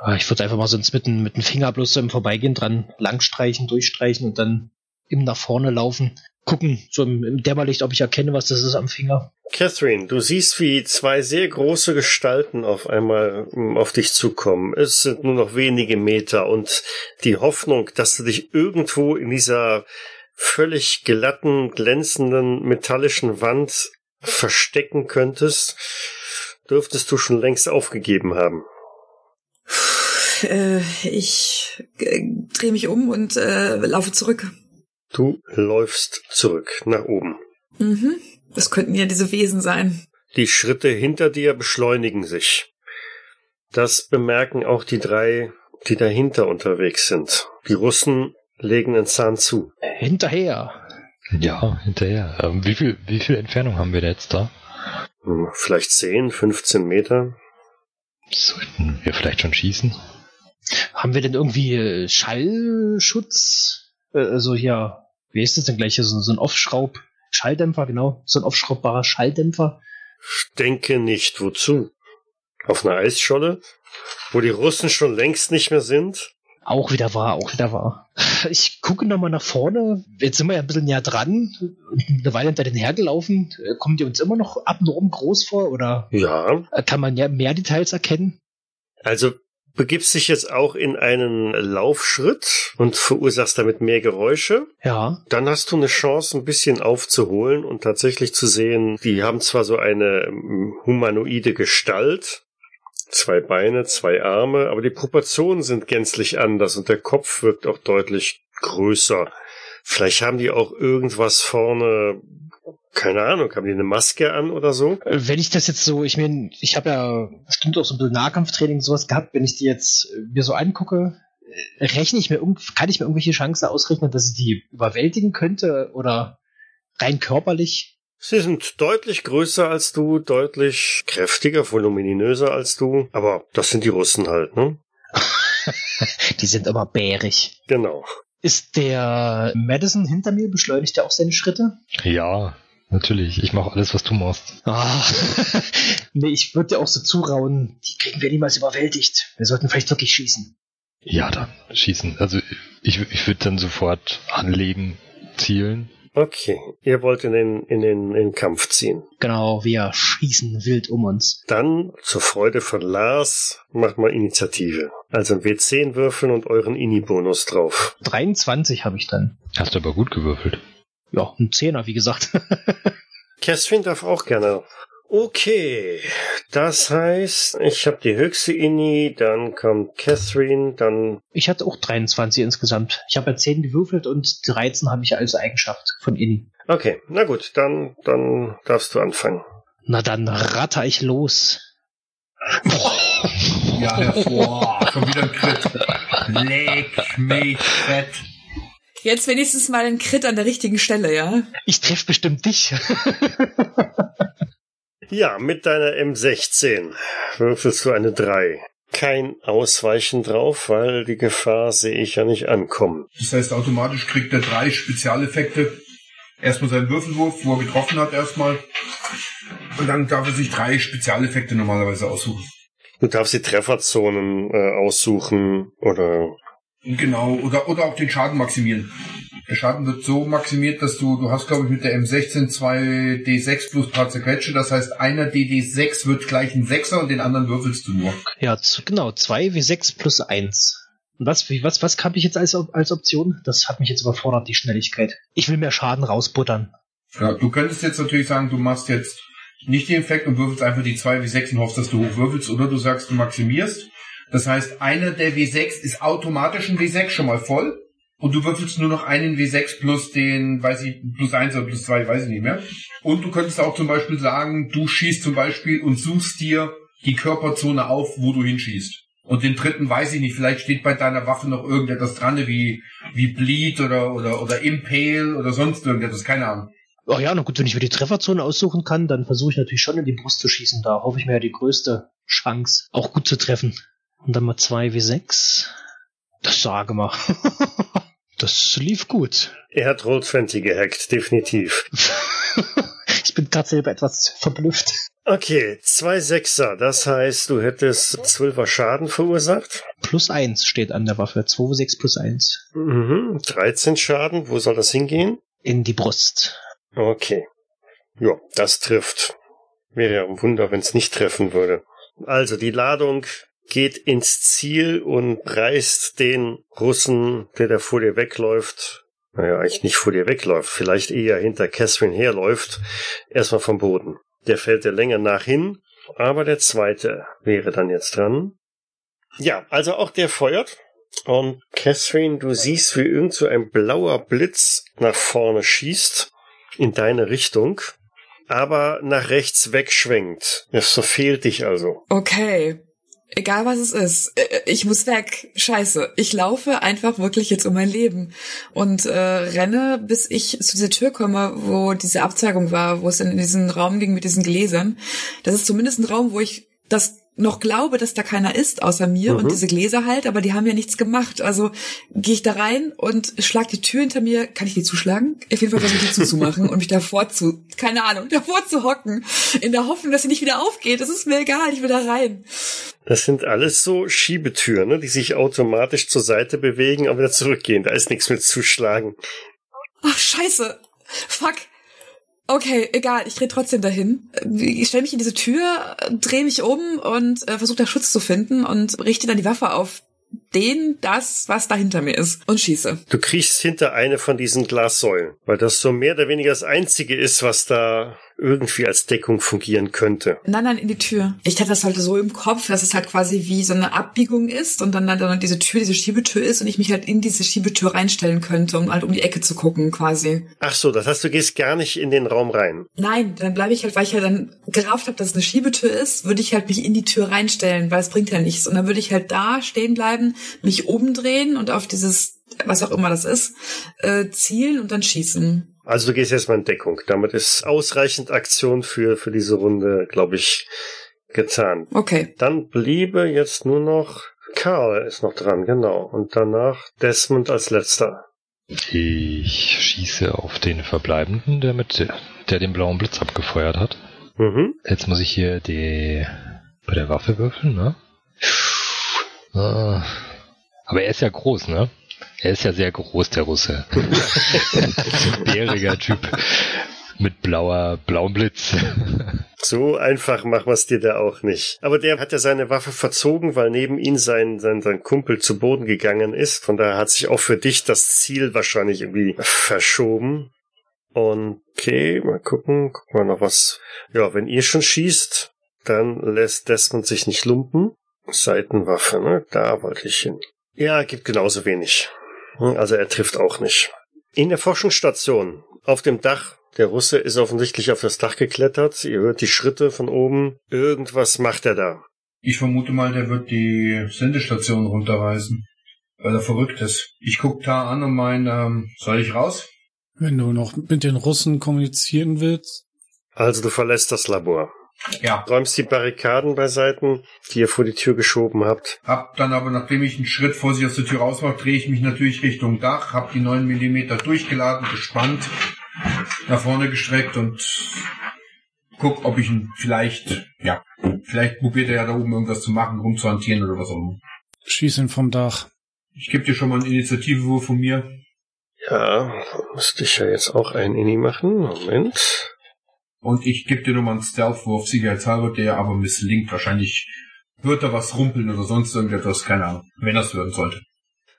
[SPEAKER 4] Ah, Ich würde einfach mal sonst mit dem, mit dem Finger bloß so im Vorbeigehen dran langstreichen, durchstreichen und dann eben nach vorne laufen. Gucken, so im, im Dämmerlicht, ob ich erkenne, was das ist am Finger.
[SPEAKER 1] Catherine, du siehst, wie zwei sehr große Gestalten auf einmal mm, auf dich zukommen. Es sind nur noch wenige Meter und die Hoffnung, dass du dich irgendwo in dieser völlig glatten, glänzenden, metallischen Wand verstecken könntest, dürftest du schon längst aufgegeben haben.
[SPEAKER 6] Äh, ich äh, drehe mich um und äh, laufe zurück.
[SPEAKER 1] Du läufst zurück nach oben.
[SPEAKER 6] Mhm. Das könnten ja diese Wesen sein.
[SPEAKER 1] Die Schritte hinter dir beschleunigen sich. Das bemerken auch die drei, die dahinter unterwegs sind. Die Russen legen den Zahn zu.
[SPEAKER 4] Hinterher.
[SPEAKER 3] Ja, hinterher. Ähm, wie viel, wie viel Entfernung haben wir da jetzt da?
[SPEAKER 1] Hm, Vielleicht 10, 15 Meter.
[SPEAKER 3] Sollten wir vielleicht schon schießen?
[SPEAKER 4] Haben wir denn irgendwie äh, Schallschutz? Äh, also hier, wie ist das denn gleich? So, so ein Aufschraub, Schalldämpfer, genau. So ein aufschraubbarer Schalldämpfer.
[SPEAKER 1] Ich denke nicht. Wozu? Auf einer Eisscholle? Wo die Russen schon längst nicht mehr sind?
[SPEAKER 4] Auch wieder wahr, auch wieder wahr. Ich gucke nochmal nach vorne. Jetzt sind wir ja ein bisschen näher dran. Eine Weile hinter den hergelaufen. Kommt ihr uns immer noch ab und um groß vor? Oder
[SPEAKER 1] Ja.
[SPEAKER 4] kann man ja mehr Details erkennen?
[SPEAKER 1] Also begibst dich jetzt auch in einen Laufschritt und verursachst damit mehr Geräusche.
[SPEAKER 4] Ja.
[SPEAKER 1] Dann hast du eine Chance, ein bisschen aufzuholen und tatsächlich zu sehen, die haben zwar so eine ähm, humanoide Gestalt, zwei Beine, zwei Arme, aber die Proportionen sind gänzlich anders und der Kopf wirkt auch deutlich größer. Vielleicht haben die auch irgendwas vorne, keine Ahnung, haben die eine Maske an oder so?
[SPEAKER 4] Äh, Wenn ich das jetzt so, ich meine, ich habe ja bestimmt auch so ein bisschen Nahkampftraining sowas gehabt, wenn ich die jetzt äh, mir so angucke, äh, rechne ich mir, kann ich mir irgendwelche Chancen ausrechnen, dass ich die überwältigen könnte oder rein körperlich?
[SPEAKER 1] Sie sind deutlich größer als du, deutlich kräftiger, voluminöser als du, aber das sind die Russen halt, ne? [LAUGHS]
[SPEAKER 4] Die sind immer bärig.
[SPEAKER 1] Genau.
[SPEAKER 4] Ist der Madison hinter mir, beschleunigt er auch seine Schritte?
[SPEAKER 3] Ja, natürlich. Ich mache alles, was du machst.
[SPEAKER 4] Ah, [LAUGHS] nee, ich würde dir auch so zurauen, die kriegen wir niemals überwältigt. Wir sollten vielleicht wirklich schießen.
[SPEAKER 3] Ja, dann schießen. Also ich, ich würde dann sofort anlegen, zielen.
[SPEAKER 1] Okay, ihr wollt in den, in den, in den Kampf ziehen.
[SPEAKER 4] Genau, wir schießen wild um uns.
[SPEAKER 1] Dann, zur Freude von Lars, macht mal Initiative. Also ein W10 würfeln und euren Ini-Bonus drauf.
[SPEAKER 4] 23 habe ich dann.
[SPEAKER 3] Hast du aber gut gewürfelt.
[SPEAKER 4] Ja, ein Zehner, wie gesagt. [LAUGHS]
[SPEAKER 1] Catherine darf auch gerne. Okay, das heißt, ich habe die höchste Ini, dann kommt Catherine, dann
[SPEAKER 4] Ich hatte auch 23 insgesamt. Ich habe ja 10 gewürfelt und 13 habe ich als Eigenschaft von Inni.
[SPEAKER 1] Okay, na gut, dann, dann darfst du anfangen.
[SPEAKER 4] Na dann ratter ich los.
[SPEAKER 2] Ja, hervor. Schon wieder ein Crit. Leck mich fett.
[SPEAKER 6] Jetzt wenigstens mal ein Crit an der richtigen Stelle, ja?
[SPEAKER 4] Ich treffe bestimmt dich. [LAUGHS]
[SPEAKER 1] Ja, mit deiner M16 würfelst du eine 3. Kein Ausweichen drauf, weil die Gefahr sehe ich ja nicht ankommen.
[SPEAKER 2] Das heißt, automatisch kriegt er drei Spezialeffekte. Erstmal seinen Würfelwurf, wo er getroffen hat erstmal. Und dann darf er sich drei Spezialeffekte normalerweise aussuchen.
[SPEAKER 1] Du darfst die Trefferzonen äh, aussuchen oder
[SPEAKER 2] Genau, oder, oder auch den Schaden maximieren. Der Schaden wird so maximiert, dass du, du hast glaube ich mit der M16 zwei D6 plus paar zerquetsche. Das heißt, einer DD6 wird gleich ein Sechser und den anderen würfelst du nur.
[SPEAKER 4] Ja, genau, 2 W6 plus 1. Und was, wie- was, was habe ich jetzt als, als Option? Das hat mich jetzt überfordert, die Schnelligkeit. Ich will mehr Schaden rausbuttern.
[SPEAKER 2] Ja, du könntest jetzt natürlich sagen, du machst jetzt nicht den Effekt und würfelst einfach die zwei W6 und hoffst, dass du hochwürfelst, oder du sagst, du maximierst. Das heißt, einer der W6 ist automatisch ein W6 schon mal voll. Und du würfelst nur noch einen W6 plus den, weiß ich, plus eins oder plus zwei, weiß ich nicht mehr. Und du könntest auch zum Beispiel sagen, du schießt zum Beispiel und suchst dir die Körperzone auf, wo du hinschießt. Und den dritten weiß ich nicht, vielleicht steht bei deiner Waffe noch irgendetwas dran, wie, wie Bleed oder, oder, oder Impale oder sonst irgendetwas, keine Ahnung.
[SPEAKER 4] Oh ja, na gut, wenn ich mir die Trefferzone aussuchen kann, dann versuche ich natürlich schon in die Brust zu schießen. Da hoffe ich mir ja die größte Chance, auch gut zu treffen. Und dann mal 2 W6. Das sage mal. [LAUGHS] das lief gut.
[SPEAKER 1] Er hat Roll20 gehackt, definitiv. [LAUGHS]
[SPEAKER 4] ich bin gerade selber etwas verblüfft.
[SPEAKER 1] Okay, zwei Sechser, das heißt, du hättest zwölfer Schaden verursacht.
[SPEAKER 4] Plus 1 steht an der Waffe. 2 W6 plus 1.
[SPEAKER 1] Mhm, 13 Schaden, wo soll das hingehen?
[SPEAKER 4] In die Brust.
[SPEAKER 1] Okay. Ja, das trifft. Wäre ja ein Wunder, wenn es nicht treffen würde. Also, die Ladung geht ins Ziel und reißt den Russen, der da vor dir wegläuft, naja, eigentlich nicht vor dir wegläuft, vielleicht eher hinter Catherine herläuft, erstmal vom Boden. Der fällt der Länge nach hin, aber der zweite wäre dann jetzt dran. Ja, also auch der feuert. Und Catherine, du siehst, wie irgend so ein blauer Blitz nach vorne schießt, in deine Richtung, aber nach rechts wegschwenkt. Es verfehlt dich also.
[SPEAKER 6] Okay. Egal was es ist, ich muss weg. Scheiße. Ich laufe einfach wirklich jetzt um mein Leben und äh, renne, bis ich zu dieser Tür komme, wo diese Abzweigung war, wo es in diesen Raum ging mit diesen Gläsern. Das ist zumindest ein Raum, wo ich das noch glaube, dass da keiner ist außer mir
[SPEAKER 1] Mhm.
[SPEAKER 6] und diese Gläser halt, aber die haben ja nichts gemacht. Also gehe ich da rein und schlag die Tür hinter mir. Kann ich die zuschlagen? Auf jeden Fall versuche ich die zuzumachen und mich davor zu, keine Ahnung, davor zu hocken, in der Hoffnung, dass sie nicht wieder aufgeht. Das ist mir egal, ich will da rein.
[SPEAKER 1] Das sind alles so Schiebetüren, ne, die sich automatisch zur Seite bewegen und wieder zurückgehen. Da ist nichts mit zuschlagen.
[SPEAKER 6] Ach, scheiße. Fuck. Okay, egal, ich drehe trotzdem dahin. Ich stelle mich in diese Tür, drehe mich um und äh, versuche da Schutz zu finden und richte dann die Waffe auf den, das, was da hinter mir ist und schieße.
[SPEAKER 1] Du kriechst hinter eine von diesen Glassäulen, weil das so mehr oder weniger das einzige ist, was da irgendwie als Deckung fungieren könnte.
[SPEAKER 6] Nein, nein, in die Tür. Ich hatte das halt so im Kopf, dass es halt quasi wie so eine Abbiegung ist und dann, dann, dann diese Tür, diese Schiebetür ist und ich mich halt in diese Schiebetür reinstellen könnte, um halt um die Ecke zu gucken quasi.
[SPEAKER 1] Ach so, das heißt, du gehst gar nicht in den Raum rein.
[SPEAKER 6] Nein, dann bleibe ich halt, weil ich halt dann gerafft habe, dass es eine Schiebetür ist, würde ich halt mich in die Tür reinstellen, weil es bringt ja nichts. Und dann würde ich halt da stehen bleiben, mich umdrehen und auf dieses, was auch immer das ist, äh, zielen und dann schießen.
[SPEAKER 1] Also du gehst erstmal in Deckung. Damit ist ausreichend Aktion für, für diese Runde, glaube ich, getan.
[SPEAKER 6] Okay.
[SPEAKER 1] Dann bliebe jetzt nur noch Karl ist noch dran, genau. Und danach Desmond als letzter.
[SPEAKER 3] Ich schieße auf den Verbleibenden, der mit der den blauen Blitz abgefeuert hat.
[SPEAKER 1] Mhm.
[SPEAKER 3] Jetzt muss ich hier die bei der Waffe würfeln, ne? Ah. Aber er ist ja groß, ne? Er ist ja sehr groß, der Russe. [LAUGHS] Bäriger Typ mit blauer, blauem Blitz.
[SPEAKER 1] So einfach machen wir es dir da auch nicht. Aber der hat ja seine Waffe verzogen, weil neben ihm sein, sein, sein Kumpel zu Boden gegangen ist. Von daher hat sich auch für dich das Ziel wahrscheinlich irgendwie verschoben. Und okay, mal gucken, gucken wir noch was. Ja, wenn ihr schon schießt, dann lässt Desmond sich nicht lumpen. Seitenwaffe, ne? Da wollte ich hin. Ja, gibt genauso wenig. Hm, Also er trifft auch nicht. In der Forschungsstation, auf dem Dach, der Russe ist offensichtlich auf das Dach geklettert. Ihr hört die Schritte von oben. Irgendwas macht er da.
[SPEAKER 2] Ich vermute mal, der wird die Sendestation runterreißen, weil er verrückt ist. Ich guck da an und mein, ähm, soll ich raus?
[SPEAKER 5] Wenn du noch mit den Russen kommunizieren willst,
[SPEAKER 1] Also du verlässt das Labor.
[SPEAKER 2] Ja.
[SPEAKER 1] Räumst die Barrikaden beiseiten, die ihr vor die Tür geschoben habt.
[SPEAKER 2] Hab dann aber, nachdem ich einen Schritt vor sich aus der Tür rausmache, drehe ich mich natürlich Richtung Dach, hab die 9 Millimeter durchgeladen, gespannt, nach vorne gestreckt und guck, ob ich ihn vielleicht, ja, vielleicht probiert er ja da oben irgendwas zu machen, rumzuhantieren oder was auch immer.
[SPEAKER 5] schieß ihn vom Dach.
[SPEAKER 2] Ich gebe dir schon mal einen Initiativewurf von mir.
[SPEAKER 1] Ja, müsste ich ja jetzt auch ein Inni machen. Moment.
[SPEAKER 2] Und ich gebe dir nochmal einen Stealth-Wurf, sicherheitshalber, der aber misslingt. Wahrscheinlich wird da was rumpeln oder sonst irgendetwas, keine Ahnung, wenn das werden sollte.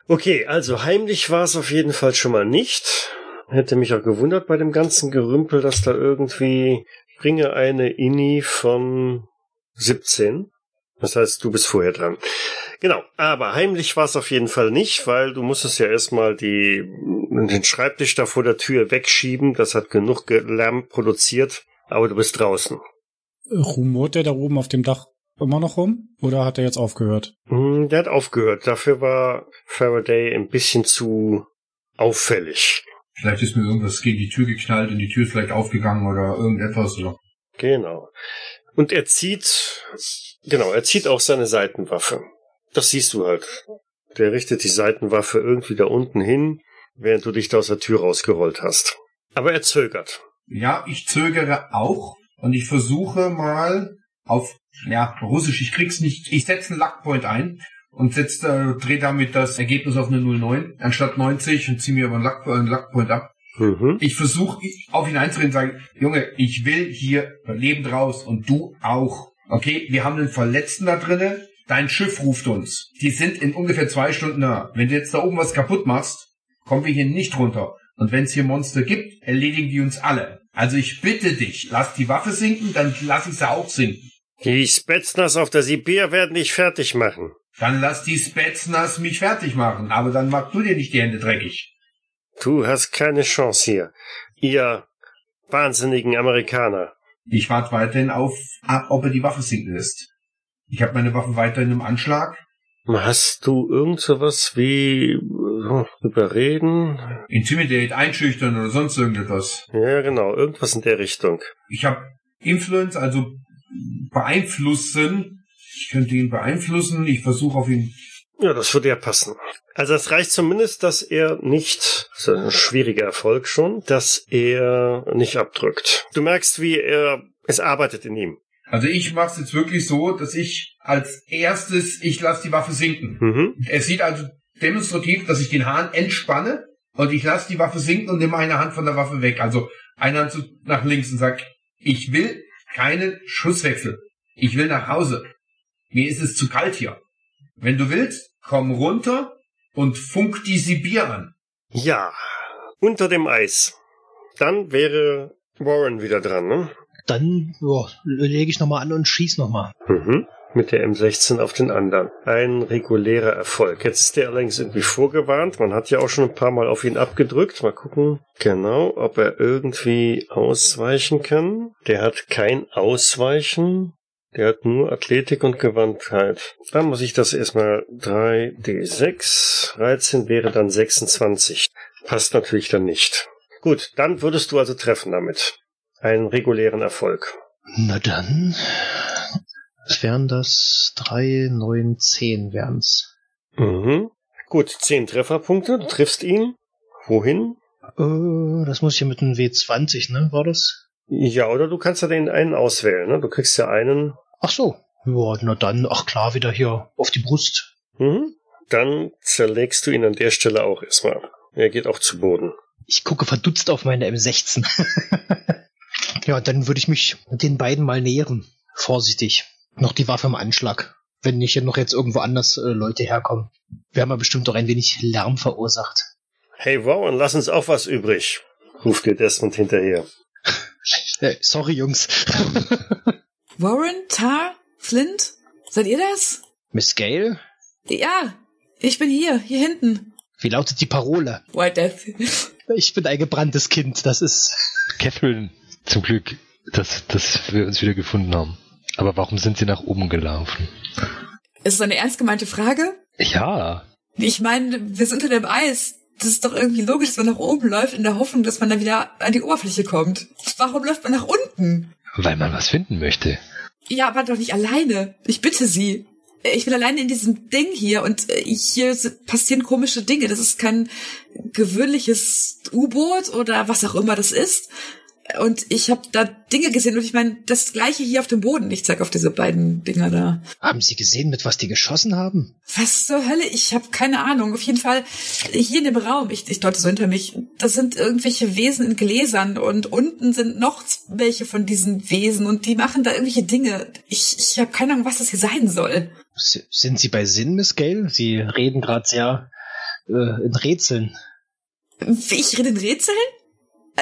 [SPEAKER 1] Okay, also heimlich war es auf jeden Fall schon mal nicht. Hätte mich auch gewundert bei dem ganzen Gerümpel, dass da irgendwie bringe eine Inni von 17. Das heißt, du bist vorher dran. Genau, aber heimlich war es auf jeden Fall nicht, weil du musstest ja erstmal die, den Schreibtisch da vor der Tür wegschieben. Das hat genug Lärm produziert, aber du bist draußen.
[SPEAKER 5] Rumort der da oben auf dem Dach immer noch rum? Oder hat er jetzt aufgehört?
[SPEAKER 1] Hm, Der hat aufgehört. Dafür war Faraday ein bisschen zu auffällig.
[SPEAKER 2] Vielleicht ist mir irgendwas gegen die Tür geknallt und die Tür ist vielleicht aufgegangen oder irgendetwas. Oder.
[SPEAKER 1] Genau. Und er zieht, genau, er zieht auch seine Seitenwaffe. Das siehst du halt. Der richtet die Seitenwaffe irgendwie da unten hin, während du dich da aus der Tür rausgerollt hast. Aber er zögert.
[SPEAKER 2] Ja, ich zögere auch und ich versuche mal auf, ja, Russisch, ich krieg's nicht, ich setze einen Luckpoint ein und setze, äh, drehe damit das Ergebnis auf eine 09 anstatt 90 und ziehe mir aber einen, Luck, einen Luckpoint ab.
[SPEAKER 1] Mhm.
[SPEAKER 2] Ich versuche auf ihn einzureden und sage, Junge, ich will hier lebend raus und du auch. Okay, wir haben einen Verletzten da drinnen. Dein Schiff ruft uns. Die sind in ungefähr zwei Stunden da. Wenn du jetzt da oben was kaputt machst, kommen wir hier nicht runter. Und wenn es hier Monster gibt, erledigen die uns alle. Also ich bitte dich, lass die Waffe sinken, dann lass ich sie auch sinken.
[SPEAKER 1] Die Spetsnaz auf der Sibir werden dich fertig machen.
[SPEAKER 2] Dann lass die Spetsnaz mich fertig machen. Aber dann mach du dir nicht die Hände dreckig.
[SPEAKER 1] Du hast keine Chance hier. Ihr wahnsinnigen Amerikaner.
[SPEAKER 2] Ich warte weiterhin auf, ob er die Waffe sinken lässt. Ich habe meine Waffe weiterhin im Anschlag.
[SPEAKER 1] Hast du irgend sowas wie äh, überreden?
[SPEAKER 2] Intimidate, einschüchtern oder sonst irgendetwas.
[SPEAKER 1] Ja, genau, irgendwas in der Richtung.
[SPEAKER 2] Ich habe Influence, also beeinflussen. Ich könnte ihn beeinflussen. Ich versuche auf ihn.
[SPEAKER 1] Ja, das würde ja passen. Also es reicht zumindest, dass er nicht, das ist ein schwieriger Erfolg schon, dass er nicht abdrückt. Du merkst, wie er, es arbeitet in ihm.
[SPEAKER 2] Also ich mache es jetzt wirklich so, dass ich als erstes, ich lasse die Waffe sinken.
[SPEAKER 1] Mhm.
[SPEAKER 2] Er sieht also demonstrativ, dass ich den Hahn entspanne und ich lasse die Waffe sinken und nehme eine Hand von der Waffe weg. Also eine Hand nach links und sag, ich will keinen Schusswechsel. Ich will nach Hause. Mir ist es zu kalt hier. Wenn du willst, komm runter und funk die Sibir an.
[SPEAKER 1] Ja, unter dem Eis. Dann wäre Warren wieder dran, ne?
[SPEAKER 4] Dann ja, lege ich nochmal an und schieß nochmal.
[SPEAKER 1] Mhm. Mit der M16 auf den anderen. Ein regulärer Erfolg. Jetzt ist der allerdings irgendwie vorgewarnt. Man hat ja auch schon ein paar Mal auf ihn abgedrückt. Mal gucken. Genau, ob er irgendwie ausweichen kann. Der hat kein Ausweichen. Der hat nur Athletik und Gewandtheit. Dann muss ich das erstmal 3D6. 13 wäre dann 26. Passt natürlich dann nicht. Gut, dann würdest du also treffen damit. Einen regulären Erfolg.
[SPEAKER 4] Na dann. Was wären das? Drei, neun, zehn wären's.
[SPEAKER 1] Mhm. Gut, 10 Trefferpunkte. Du triffst ihn. Wohin?
[SPEAKER 4] Äh, das muss ich ja mit einem W20, ne? War das?
[SPEAKER 1] Ja, oder du kannst ja den einen auswählen. Ne? Du kriegst ja einen.
[SPEAKER 4] Ach so. Ja, na dann, ach klar, wieder hier auf die Brust.
[SPEAKER 1] Mhm. Dann zerlegst du ihn an der Stelle auch erstmal. Er geht auch zu Boden.
[SPEAKER 4] Ich gucke verdutzt auf meine M16. [LAUGHS] ja, dann würde ich mich den beiden mal nähern. Vorsichtig. Noch die Waffe im Anschlag. Wenn nicht noch jetzt irgendwo anders äh, Leute herkommen. Wir haben ja bestimmt doch ein wenig Lärm verursacht.
[SPEAKER 1] Hey Warren, lass uns auch was übrig, ruft dir Desmond hinterher. [LAUGHS]
[SPEAKER 4] Äh, sorry, Jungs. [LAUGHS]
[SPEAKER 6] Warren, Tar, Flint, seid ihr das?
[SPEAKER 4] Miss Gale?
[SPEAKER 6] Ja, ich bin hier, hier hinten.
[SPEAKER 4] Wie lautet die Parole?
[SPEAKER 6] White Death.
[SPEAKER 4] Ich bin ein gebranntes Kind, das ist.
[SPEAKER 3] Catherine, zum Glück, dass, dass wir uns wieder gefunden haben. Aber warum sind sie nach oben gelaufen?
[SPEAKER 6] Ist es eine ernst gemeinte Frage?
[SPEAKER 3] Ja,
[SPEAKER 6] Ich meine, wir sind unter dem Eis. Das ist doch irgendwie logisch, dass man nach oben läuft, in der Hoffnung, dass man dann wieder an die Oberfläche kommt. Warum läuft man nach unten?
[SPEAKER 3] weil man was finden möchte.
[SPEAKER 6] Ja, aber doch nicht alleine. Ich bitte Sie. Ich bin alleine in diesem Ding hier und äh, hier passieren komische Dinge. Das ist kein gewöhnliches U-Boot oder was auch immer das ist. Und ich habe da Dinge gesehen und ich meine, das gleiche hier auf dem Boden. Ich zeig auf diese beiden Dinger da.
[SPEAKER 4] Haben Sie gesehen, mit was die geschossen haben?
[SPEAKER 6] Was zur Hölle? Ich habe keine Ahnung. Auf jeden Fall hier in dem Raum, ich, ich deute so hinter mich, das sind irgendwelche Wesen in Gläsern und unten sind noch welche von diesen Wesen und die machen da irgendwelche Dinge. Ich, ich habe keine Ahnung, was das hier sein soll.
[SPEAKER 4] S sind Sie bei Sinn, Miss Gale? Sie reden gerade sehr äh, in Rätseln.
[SPEAKER 6] Ich rede in Rätseln?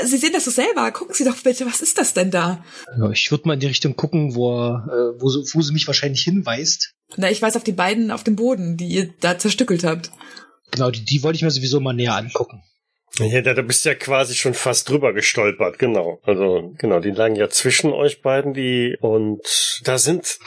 [SPEAKER 6] Sie sehen das doch selber. Gucken Sie doch bitte, was ist das denn da?
[SPEAKER 4] Ja, ich würde mal in die Richtung gucken, wo, äh, wo, wo sie mich wahrscheinlich hinweist.
[SPEAKER 6] Na, ich weiß auf die beiden auf dem Boden, die ihr da zerstückelt habt.
[SPEAKER 4] Genau, die, die wollte ich mir sowieso mal näher angucken.
[SPEAKER 1] Ja, da bist du ja quasi schon fast drüber gestolpert, genau. Also, genau, die lagen ja zwischen euch beiden, die, und da sind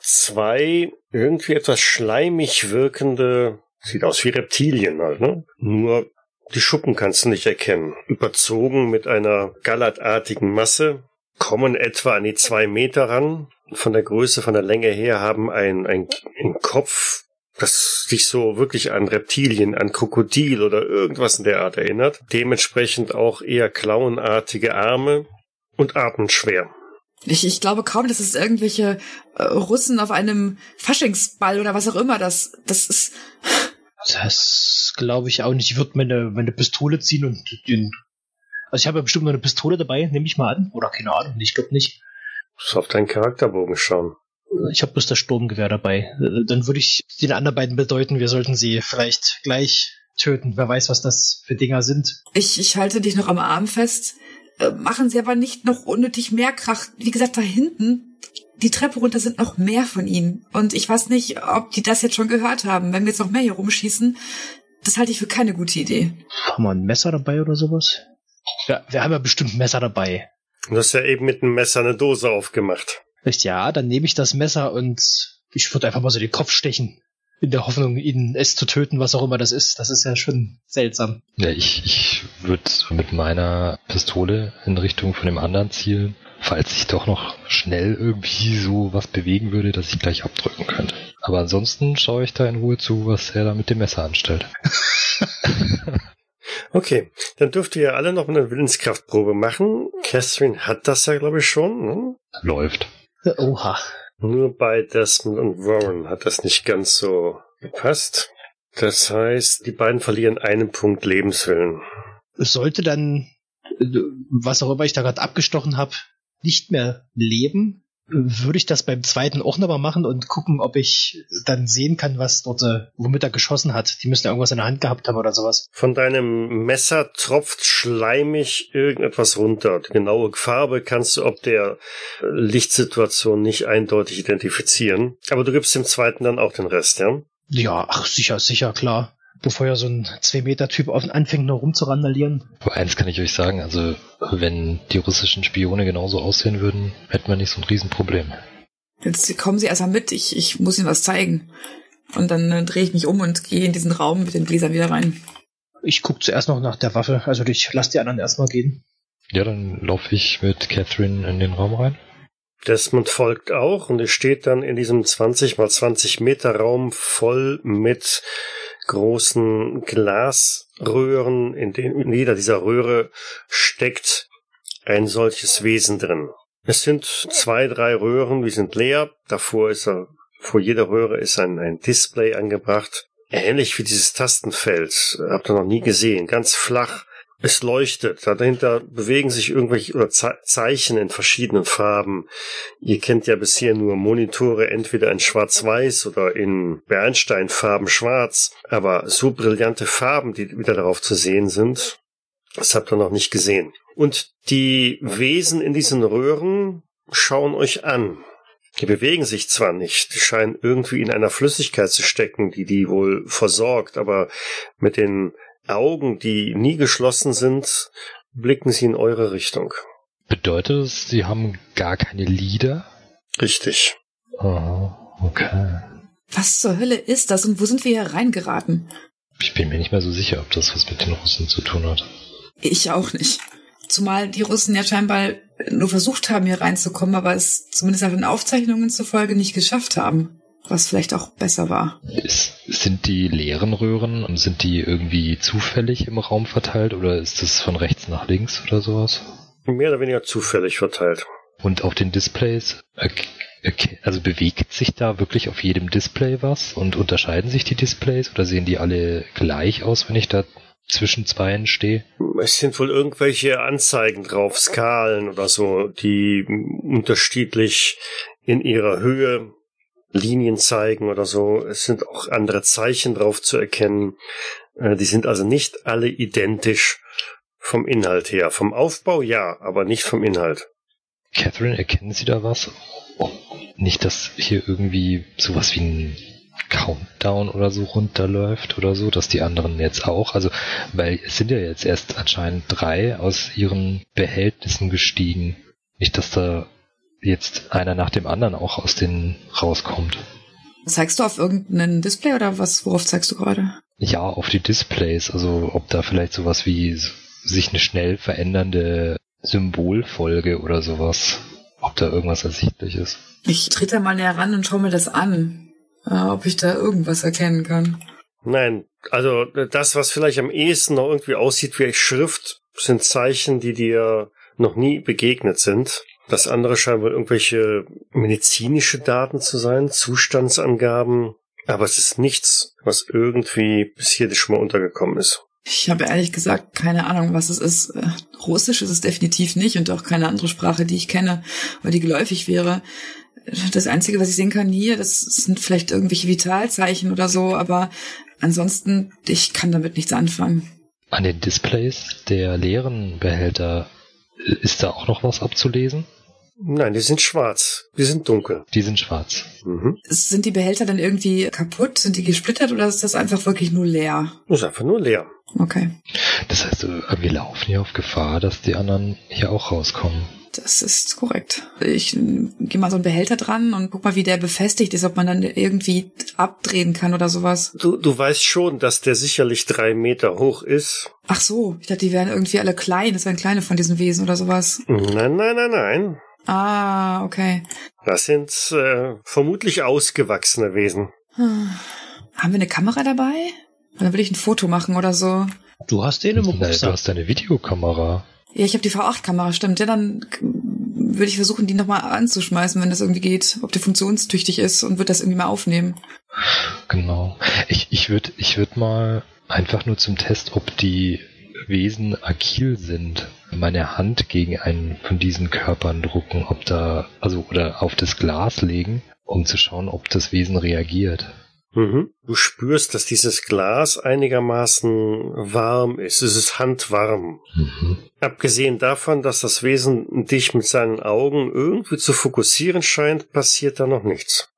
[SPEAKER 1] zwei irgendwie etwas schleimig wirkende, sieht aus wie Reptilien halt, ne? Nur die Schuppen kannst du nicht erkennen. Überzogen mit einer gallertartigen Masse, kommen etwa an die zwei Meter ran. Von der Größe, von der Länge her haben ein, ein, ein Kopf, das sich so wirklich an Reptilien, an Krokodil oder irgendwas in der Art erinnert. Dementsprechend auch eher klauenartige Arme und atmenschwer.
[SPEAKER 6] Ich, ich glaube kaum, dass es irgendwelche äh, Russen auf einem Faschingsball oder was auch immer das, das ist.
[SPEAKER 4] Das glaube ich auch nicht. Ich würde meine, meine Pistole ziehen und den. Also ich habe ja bestimmt noch eine Pistole dabei, nehme ich mal an. Oder keine Ahnung, ich glaube nicht.
[SPEAKER 1] Muss auf deinen Charakterbogen schauen.
[SPEAKER 4] Ich habe bloß das Sturmgewehr dabei. Dann würde ich den anderen beiden bedeuten, wir sollten sie vielleicht gleich töten. Wer weiß, was das für Dinger sind.
[SPEAKER 6] Ich, ich halte dich noch am Arm fest. Äh, machen sie aber nicht noch unnötig mehr Krach. Wie gesagt, da hinten, die Treppe runter sind noch mehr von ihnen. Und ich weiß nicht, ob die das jetzt schon gehört haben. Wenn wir jetzt noch mehr hier rumschießen, das halte ich für keine gute Idee.
[SPEAKER 4] Haben wir ein Messer dabei oder sowas? Ja, wir haben ja bestimmt ein Messer dabei.
[SPEAKER 1] Du hast ja eben mit einem Messer eine Dose aufgemacht.
[SPEAKER 4] Richtig, ja, dann nehme ich das Messer und ich würde einfach mal so den Kopf stechen. In der Hoffnung, ihn es zu töten, was auch immer das ist. Das ist ja schon seltsam.
[SPEAKER 3] Ja, ich, ich würde mit meiner Pistole in Richtung von dem anderen zielen, falls sich doch noch schnell irgendwie so was bewegen würde, dass ich gleich abdrücken könnte. Aber ansonsten schaue ich da in Ruhe zu, was er da mit dem Messer anstellt. [LAUGHS]
[SPEAKER 1] Okay, dann dürft ihr ja alle noch eine Willenskraftprobe machen. Catherine hat das ja, glaube ich, schon. Ne?
[SPEAKER 3] Läuft.
[SPEAKER 4] Oha.
[SPEAKER 1] Nur bei Desmond und Warren hat das nicht ganz so gepasst. Das heißt, die beiden verlieren einen Punkt Lebenswillen.
[SPEAKER 4] Es sollte dann, äh, was auch immer ich da gerade abgestochen habe, nicht mehr leben. Würde ich das beim zweiten auch nochmal machen und gucken, ob ich dann sehen kann, was dort, äh, womit er geschossen hat. Die müssen ja irgendwas in der Hand gehabt haben oder sowas.
[SPEAKER 1] Von deinem Messer tropft schleimig irgendetwas runter. Die genaue Farbe kannst du ob der Lichtsituation nicht eindeutig identifizieren. Aber du gibst dem zweiten dann auch den Rest, ja?
[SPEAKER 4] Ja, ach sicher, sicher, klar. Bevor ja so ein 2-Meter-Typ anfängt, noch rumzurandalieren.
[SPEAKER 3] Aber eins kann ich euch sagen, also wenn die russischen Spione genauso aussehen würden, hätten wir nicht so ein Riesenproblem.
[SPEAKER 6] Jetzt kommen sie erstmal mit, ich, ich muss ihnen was zeigen. Und dann äh, drehe ich mich um und gehe in diesen Raum mit den Gläsern wieder rein.
[SPEAKER 4] Ich guck zuerst noch nach der Waffe, also ich lass die anderen erstmal gehen.
[SPEAKER 3] Ja, dann laufe ich mit Catherine in den Raum rein.
[SPEAKER 1] Desmond folgt auch und es steht dann in diesem 20 mal 20 Meter Raum voll mit großen Glasröhren, in denen in jeder dieser Röhre steckt ein solches Wesen drin. Es sind zwei, drei Röhren, die sind leer. Davor ist er, vor jeder Röhre ist ein, ein Display angebracht. Ähnlich wie dieses Tastenfeld. Habt ihr noch nie gesehen. Ganz flach. Es leuchtet. Dahinter bewegen sich irgendwelche oder Zeichen in verschiedenen Farben. Ihr kennt ja bisher nur Monitore entweder in Schwarz-Weiß oder in Bernsteinfarben schwarz. Aber so brillante Farben, die wieder darauf zu sehen sind, das habt ihr noch nicht gesehen. Und die Wesen in diesen Röhren schauen euch an. Die bewegen sich zwar nicht, die scheinen irgendwie in einer Flüssigkeit zu stecken, die die wohl versorgt, aber mit den Augen, die nie geschlossen sind, blicken sie in eure Richtung.
[SPEAKER 3] Bedeutet es, sie haben gar keine Lieder?
[SPEAKER 1] Richtig.
[SPEAKER 3] Aha, okay.
[SPEAKER 6] Was zur Hölle ist das und wo sind wir hier reingeraten?
[SPEAKER 3] Ich bin mir nicht mehr so sicher, ob das was mit den Russen zu tun hat.
[SPEAKER 6] Ich auch nicht. Zumal die Russen ja scheinbar nur versucht haben, hier reinzukommen, aber es zumindest auf den Aufzeichnungen zufolge nicht geschafft haben. Was vielleicht auch besser war.
[SPEAKER 3] Ist, sind die leeren Röhren und sind die irgendwie zufällig im Raum verteilt oder ist das von rechts nach links oder sowas?
[SPEAKER 1] Mehr oder weniger zufällig verteilt.
[SPEAKER 3] Und auf den Displays, also bewegt sich da wirklich auf jedem Display was und unterscheiden sich die Displays oder sehen die alle gleich aus, wenn ich da zwischen zweien stehe?
[SPEAKER 1] Es sind wohl irgendwelche Anzeigen drauf, Skalen oder so, die unterschiedlich in ihrer Höhe Linien zeigen oder so. Es sind auch andere Zeichen drauf zu erkennen. Äh, die sind also nicht alle identisch vom Inhalt her. Vom Aufbau ja, aber nicht vom Inhalt.
[SPEAKER 3] Catherine, erkennen Sie da was? Oh, nicht, dass hier irgendwie sowas wie ein Countdown oder so runterläuft oder so, dass die anderen jetzt auch, also, weil es sind ja jetzt erst anscheinend drei aus ihren Behältnissen gestiegen. Nicht, dass da jetzt einer nach dem anderen auch aus denen rauskommt.
[SPEAKER 6] Zeigst du auf irgendein Display oder was, worauf zeigst du gerade?
[SPEAKER 3] Ja, auf die Displays, also ob da vielleicht sowas wie sich eine schnell verändernde Symbolfolge oder sowas, ob da irgendwas ersichtlich ist.
[SPEAKER 6] Ich trete mal näher ran und schaue mir das an, äh, ob ich da irgendwas erkennen kann.
[SPEAKER 1] Nein, also das, was vielleicht am ehesten noch irgendwie aussieht wie Schrift, sind Zeichen, die dir noch nie begegnet sind. Das andere scheinen wohl irgendwelche medizinische Daten zu sein, Zustandsangaben. Aber es ist nichts, was irgendwie bis hier schon mal untergekommen ist.
[SPEAKER 6] Ich habe ehrlich gesagt keine Ahnung, was es ist. Äh, Russisch ist es definitiv nicht und auch keine andere Sprache, die ich kenne, weil die geläufig wäre. Das Einzige, was ich sehen kann hier, das sind vielleicht irgendwelche Vitalzeichen oder so, aber ansonsten, ich kann damit nichts anfangen.
[SPEAKER 3] An den Displays der leeren Behälter äh, ist da auch noch was abzulesen?
[SPEAKER 1] Nein, die sind schwarz. Die sind dunkel.
[SPEAKER 3] Die sind schwarz.
[SPEAKER 6] Mhm. Sind die Behälter dann irgendwie kaputt? Sind die gesplittert oder ist das einfach wirklich nur leer?
[SPEAKER 1] Das ist einfach nur leer.
[SPEAKER 6] Okay.
[SPEAKER 3] Das heißt, äh, wir laufen hier auf Gefahr, dass die anderen hier auch rauskommen.
[SPEAKER 6] Das ist korrekt. Ich gehe mal so einen Behälter dran und guck mal, wie der befestigt ist, ob man dann irgendwie abdrehen kann oder sowas.
[SPEAKER 1] Du, du weißt schon, dass der sicherlich drei Meter hoch ist.
[SPEAKER 6] Ach so, ich dachte, die wären irgendwie alle klein. Das wären kleine von diesen Wesen oder sowas.
[SPEAKER 1] Nein, nein, nein, nein.
[SPEAKER 6] Ah, okay.
[SPEAKER 1] Das sind äh, vermutlich ausgewachsene Wesen.
[SPEAKER 6] Hm. Haben wir eine Kamera dabei? Dann will ich ein Foto machen oder so.
[SPEAKER 4] Du hast den im Rucksack.
[SPEAKER 3] Du hast deine Videokamera.
[SPEAKER 6] Ja, ich habe die V8-Kamera, stimmt. Ja, dann würde ich versuchen, die nochmal anzuschmeißen, wenn das irgendwie geht, ob die funktionstüchtig ist und würde das irgendwie mal aufnehmen.
[SPEAKER 3] Genau. Ich, ich würde ich würd mal einfach nur zum Test, ob die Wesen agil sind, meine Hand gegen einen von diesen Körpern drucken, ob da, also, oder auf das Glas legen, um zu schauen, ob das Wesen reagiert.
[SPEAKER 1] Mhm. Du spürst, dass dieses Glas einigermaßen warm ist. Es ist handwarm. Mhm. Abgesehen davon, dass das Wesen dich mit seinen Augen irgendwie zu fokussieren scheint, passiert da noch nichts.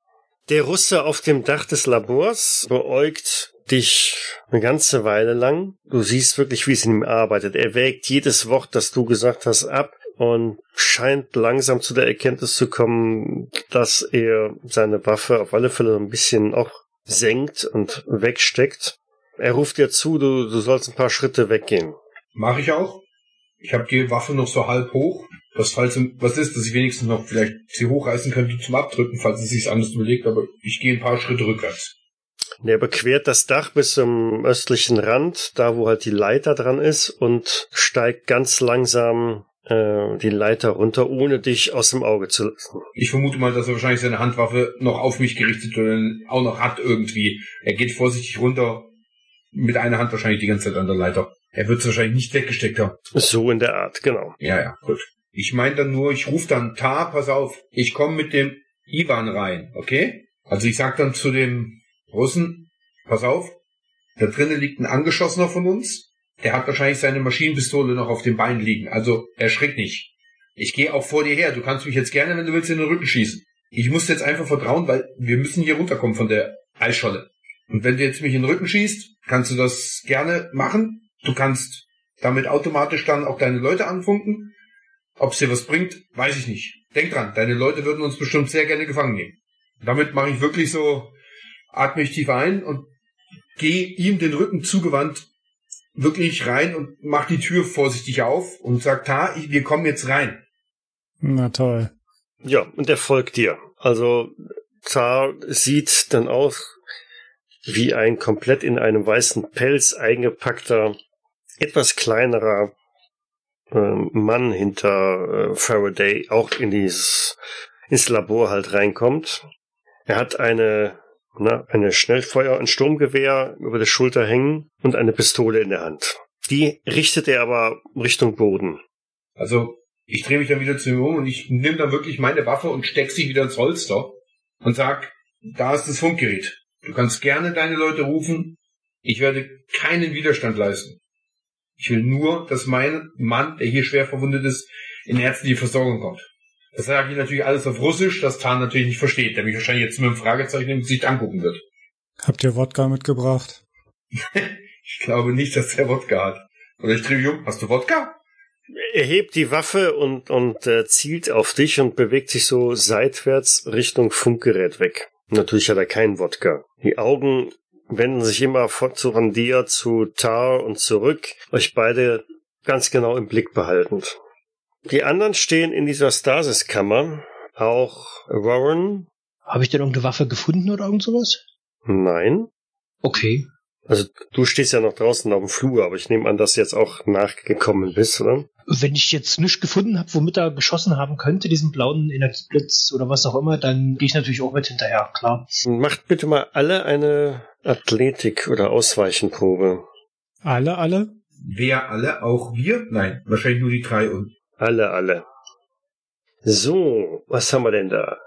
[SPEAKER 1] Der Russe auf dem Dach des Labors beäugt dich eine ganze Weile lang. Du siehst wirklich, wie es in ihm arbeitet. Er wägt jedes Wort, das du gesagt hast, ab und scheint langsam zu der Erkenntnis zu kommen, dass er seine Waffe auf alle Fälle ein bisschen auch senkt und wegsteckt. Er ruft dir zu, du, du sollst ein paar Schritte weggehen.
[SPEAKER 2] Mache ich auch. Ich habe die Waffe noch so halb hoch. Das falls was ist, dass ich wenigstens noch vielleicht sie hochreißen könnte zum Abdrücken, falls es sich anders überlegt, aber ich gehe ein paar Schritte rückwärts.
[SPEAKER 1] Er bequert das Dach bis zum östlichen Rand, da wo halt die Leiter dran ist, und steigt ganz langsam äh, die Leiter runter, ohne dich aus dem Auge zu lassen.
[SPEAKER 2] Ich vermute mal, dass er wahrscheinlich seine Handwaffe noch auf mich gerichtet oder auch noch hat irgendwie. Er geht vorsichtig runter, mit einer Hand wahrscheinlich die ganze Zeit an der Leiter. Er wird es wahrscheinlich nicht weggesteckt haben.
[SPEAKER 1] So in der Art, genau.
[SPEAKER 2] Ja, ja, gut. Ich meine dann nur, ich rufe dann, Ta, pass auf, ich komme mit dem Ivan rein, okay? Also ich sag dann zu dem Russen, pass auf, da drinnen liegt ein Angeschossener von uns, der hat wahrscheinlich seine Maschinenpistole noch auf dem Bein liegen, also erschrick nicht. Ich gehe auch vor dir her, du kannst mich jetzt gerne, wenn du willst, in den Rücken schießen. Ich muss jetzt einfach vertrauen, weil wir müssen hier runterkommen von der Eisscholle. Und wenn du jetzt mich in den Rücken schießt, kannst du das gerne machen. Du kannst damit automatisch dann auch deine Leute anfunken. Ob es dir was bringt, weiß ich nicht. Denk dran, deine Leute würden uns bestimmt sehr gerne gefangen nehmen. Damit mache ich wirklich so atme ich tief ein und gehe ihm den Rücken zugewandt wirklich rein und mach die Tür vorsichtig auf und sagt, ha, wir kommen jetzt rein.
[SPEAKER 5] Na toll.
[SPEAKER 1] Ja, und er folgt dir. Also Zar sieht dann aus wie ein komplett in einem weißen Pelz eingepackter, etwas kleinerer ähm, Mann hinter äh, Faraday auch in dieses ins Labor halt reinkommt. Er hat eine na, eine Schnellfeuer- und Sturmgewehr über der Schulter hängen und eine Pistole in der Hand. Die richtet er aber Richtung Boden.
[SPEAKER 2] Also ich drehe mich dann wieder zu ihm um und ich nehme dann wirklich meine Waffe und steck sie wieder ins Holster und sag, da ist das Funkgerät. Du kannst gerne deine Leute rufen. Ich werde keinen Widerstand leisten. Ich will nur, dass mein Mann, der hier schwer verwundet ist, in ärztliche Versorgung kommt. Das sage ich natürlich alles auf Russisch, das Tan natürlich nicht versteht, der mich wahrscheinlich jetzt mit einem Fragezeichen im Gesicht angucken wird.
[SPEAKER 5] Habt ihr Wodka mitgebracht? [LAUGHS]
[SPEAKER 2] ich glaube nicht, dass der Wodka hat. Oder ich drehe mich um. Hast du Wodka?
[SPEAKER 1] Er hebt die Waffe und, und äh, zielt auf dich und bewegt sich so seitwärts Richtung Funkgerät weg. Natürlich hat er keinen Wodka. Die Augen wenden sich immer von, zu Randir, zu Tar und zurück, euch beide ganz genau im Blick behaltend. Die anderen stehen in dieser Stasiskammer. Auch Warren.
[SPEAKER 4] Habe ich denn irgendeine Waffe gefunden oder irgend sowas?
[SPEAKER 1] Nein.
[SPEAKER 4] Okay.
[SPEAKER 1] Also du stehst ja noch draußen auf dem Flur, aber ich nehme an, dass du jetzt auch nachgekommen bist, oder?
[SPEAKER 4] Wenn ich jetzt nichts gefunden habe, womit er geschossen haben könnte, diesen blauen Energieblitz oder was auch immer, dann gehe ich natürlich auch mit hinterher, klar.
[SPEAKER 1] Macht bitte mal alle eine Athletik- oder Ausweichenprobe.
[SPEAKER 5] Alle, alle?
[SPEAKER 2] Wer alle? Auch wir? Nein, wahrscheinlich nur die drei und.
[SPEAKER 1] Alle, alle. So, was haben wir denn da?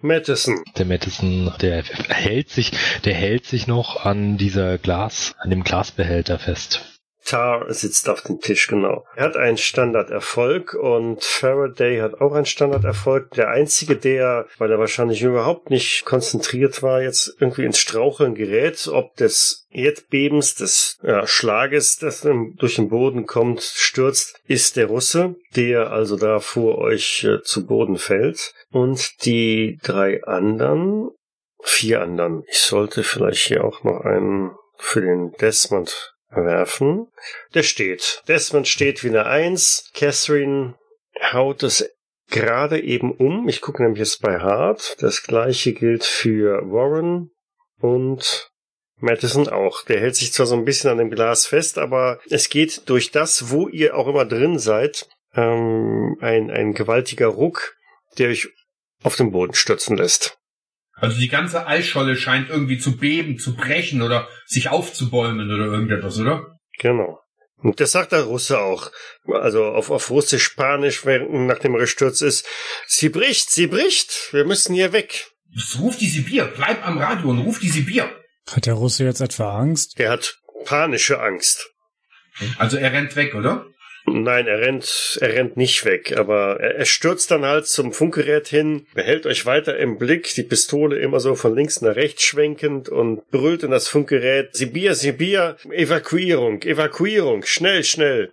[SPEAKER 1] Madison.
[SPEAKER 3] Der Madison, der hält sich, der hält sich noch an dieser Glas, an dem Glasbehälter fest.
[SPEAKER 1] Tar sitzt auf dem Tisch, genau. Er hat einen Standarderfolg und Faraday hat auch einen Standarderfolg. Der einzige, der, weil er wahrscheinlich überhaupt nicht konzentriert war, jetzt irgendwie ins Straucheln gerät, ob des Erdbebens, des ja, Schlages, das durch den Boden kommt, stürzt, ist der Russe, der also da vor euch äh, zu Boden fällt. Und die drei anderen, vier anderen, ich sollte vielleicht hier auch noch einen für den Desmond werfen. Der steht. Desmond steht wie eine Eins. Catherine haut es gerade eben um. Ich gucke nämlich jetzt bei Hart. Das gleiche gilt für Warren und Madison auch. Der hält sich zwar so ein bisschen an dem Glas fest, aber es geht durch das, wo ihr auch immer drin seid, ähm, ein, ein gewaltiger Ruck, der euch auf den Boden stürzen lässt.
[SPEAKER 2] Also die ganze Eisscholle scheint irgendwie zu beben, zu brechen oder sich aufzubäumen oder irgendetwas, oder?
[SPEAKER 1] Genau. Und das sagt der Russe auch. Also auf, auf Russisch, Spanisch, nachdem er gestürzt ist. Sie bricht, sie bricht. Wir müssen hier weg.
[SPEAKER 2] Ruf die Sibir. Bleib am Radio und ruf die Sibir.
[SPEAKER 5] Hat der Russe jetzt etwa Angst?
[SPEAKER 1] Der hat panische Angst.
[SPEAKER 2] Also er rennt weg, oder?
[SPEAKER 1] Nein, er rennt, er rennt nicht weg, aber er, er stürzt dann halt zum Funkgerät hin, behält euch weiter im Blick, die Pistole immer so von links nach rechts schwenkend und brüllt in das Funkgerät, Sibir, Sibir, Evakuierung, Evakuierung, schnell, schnell.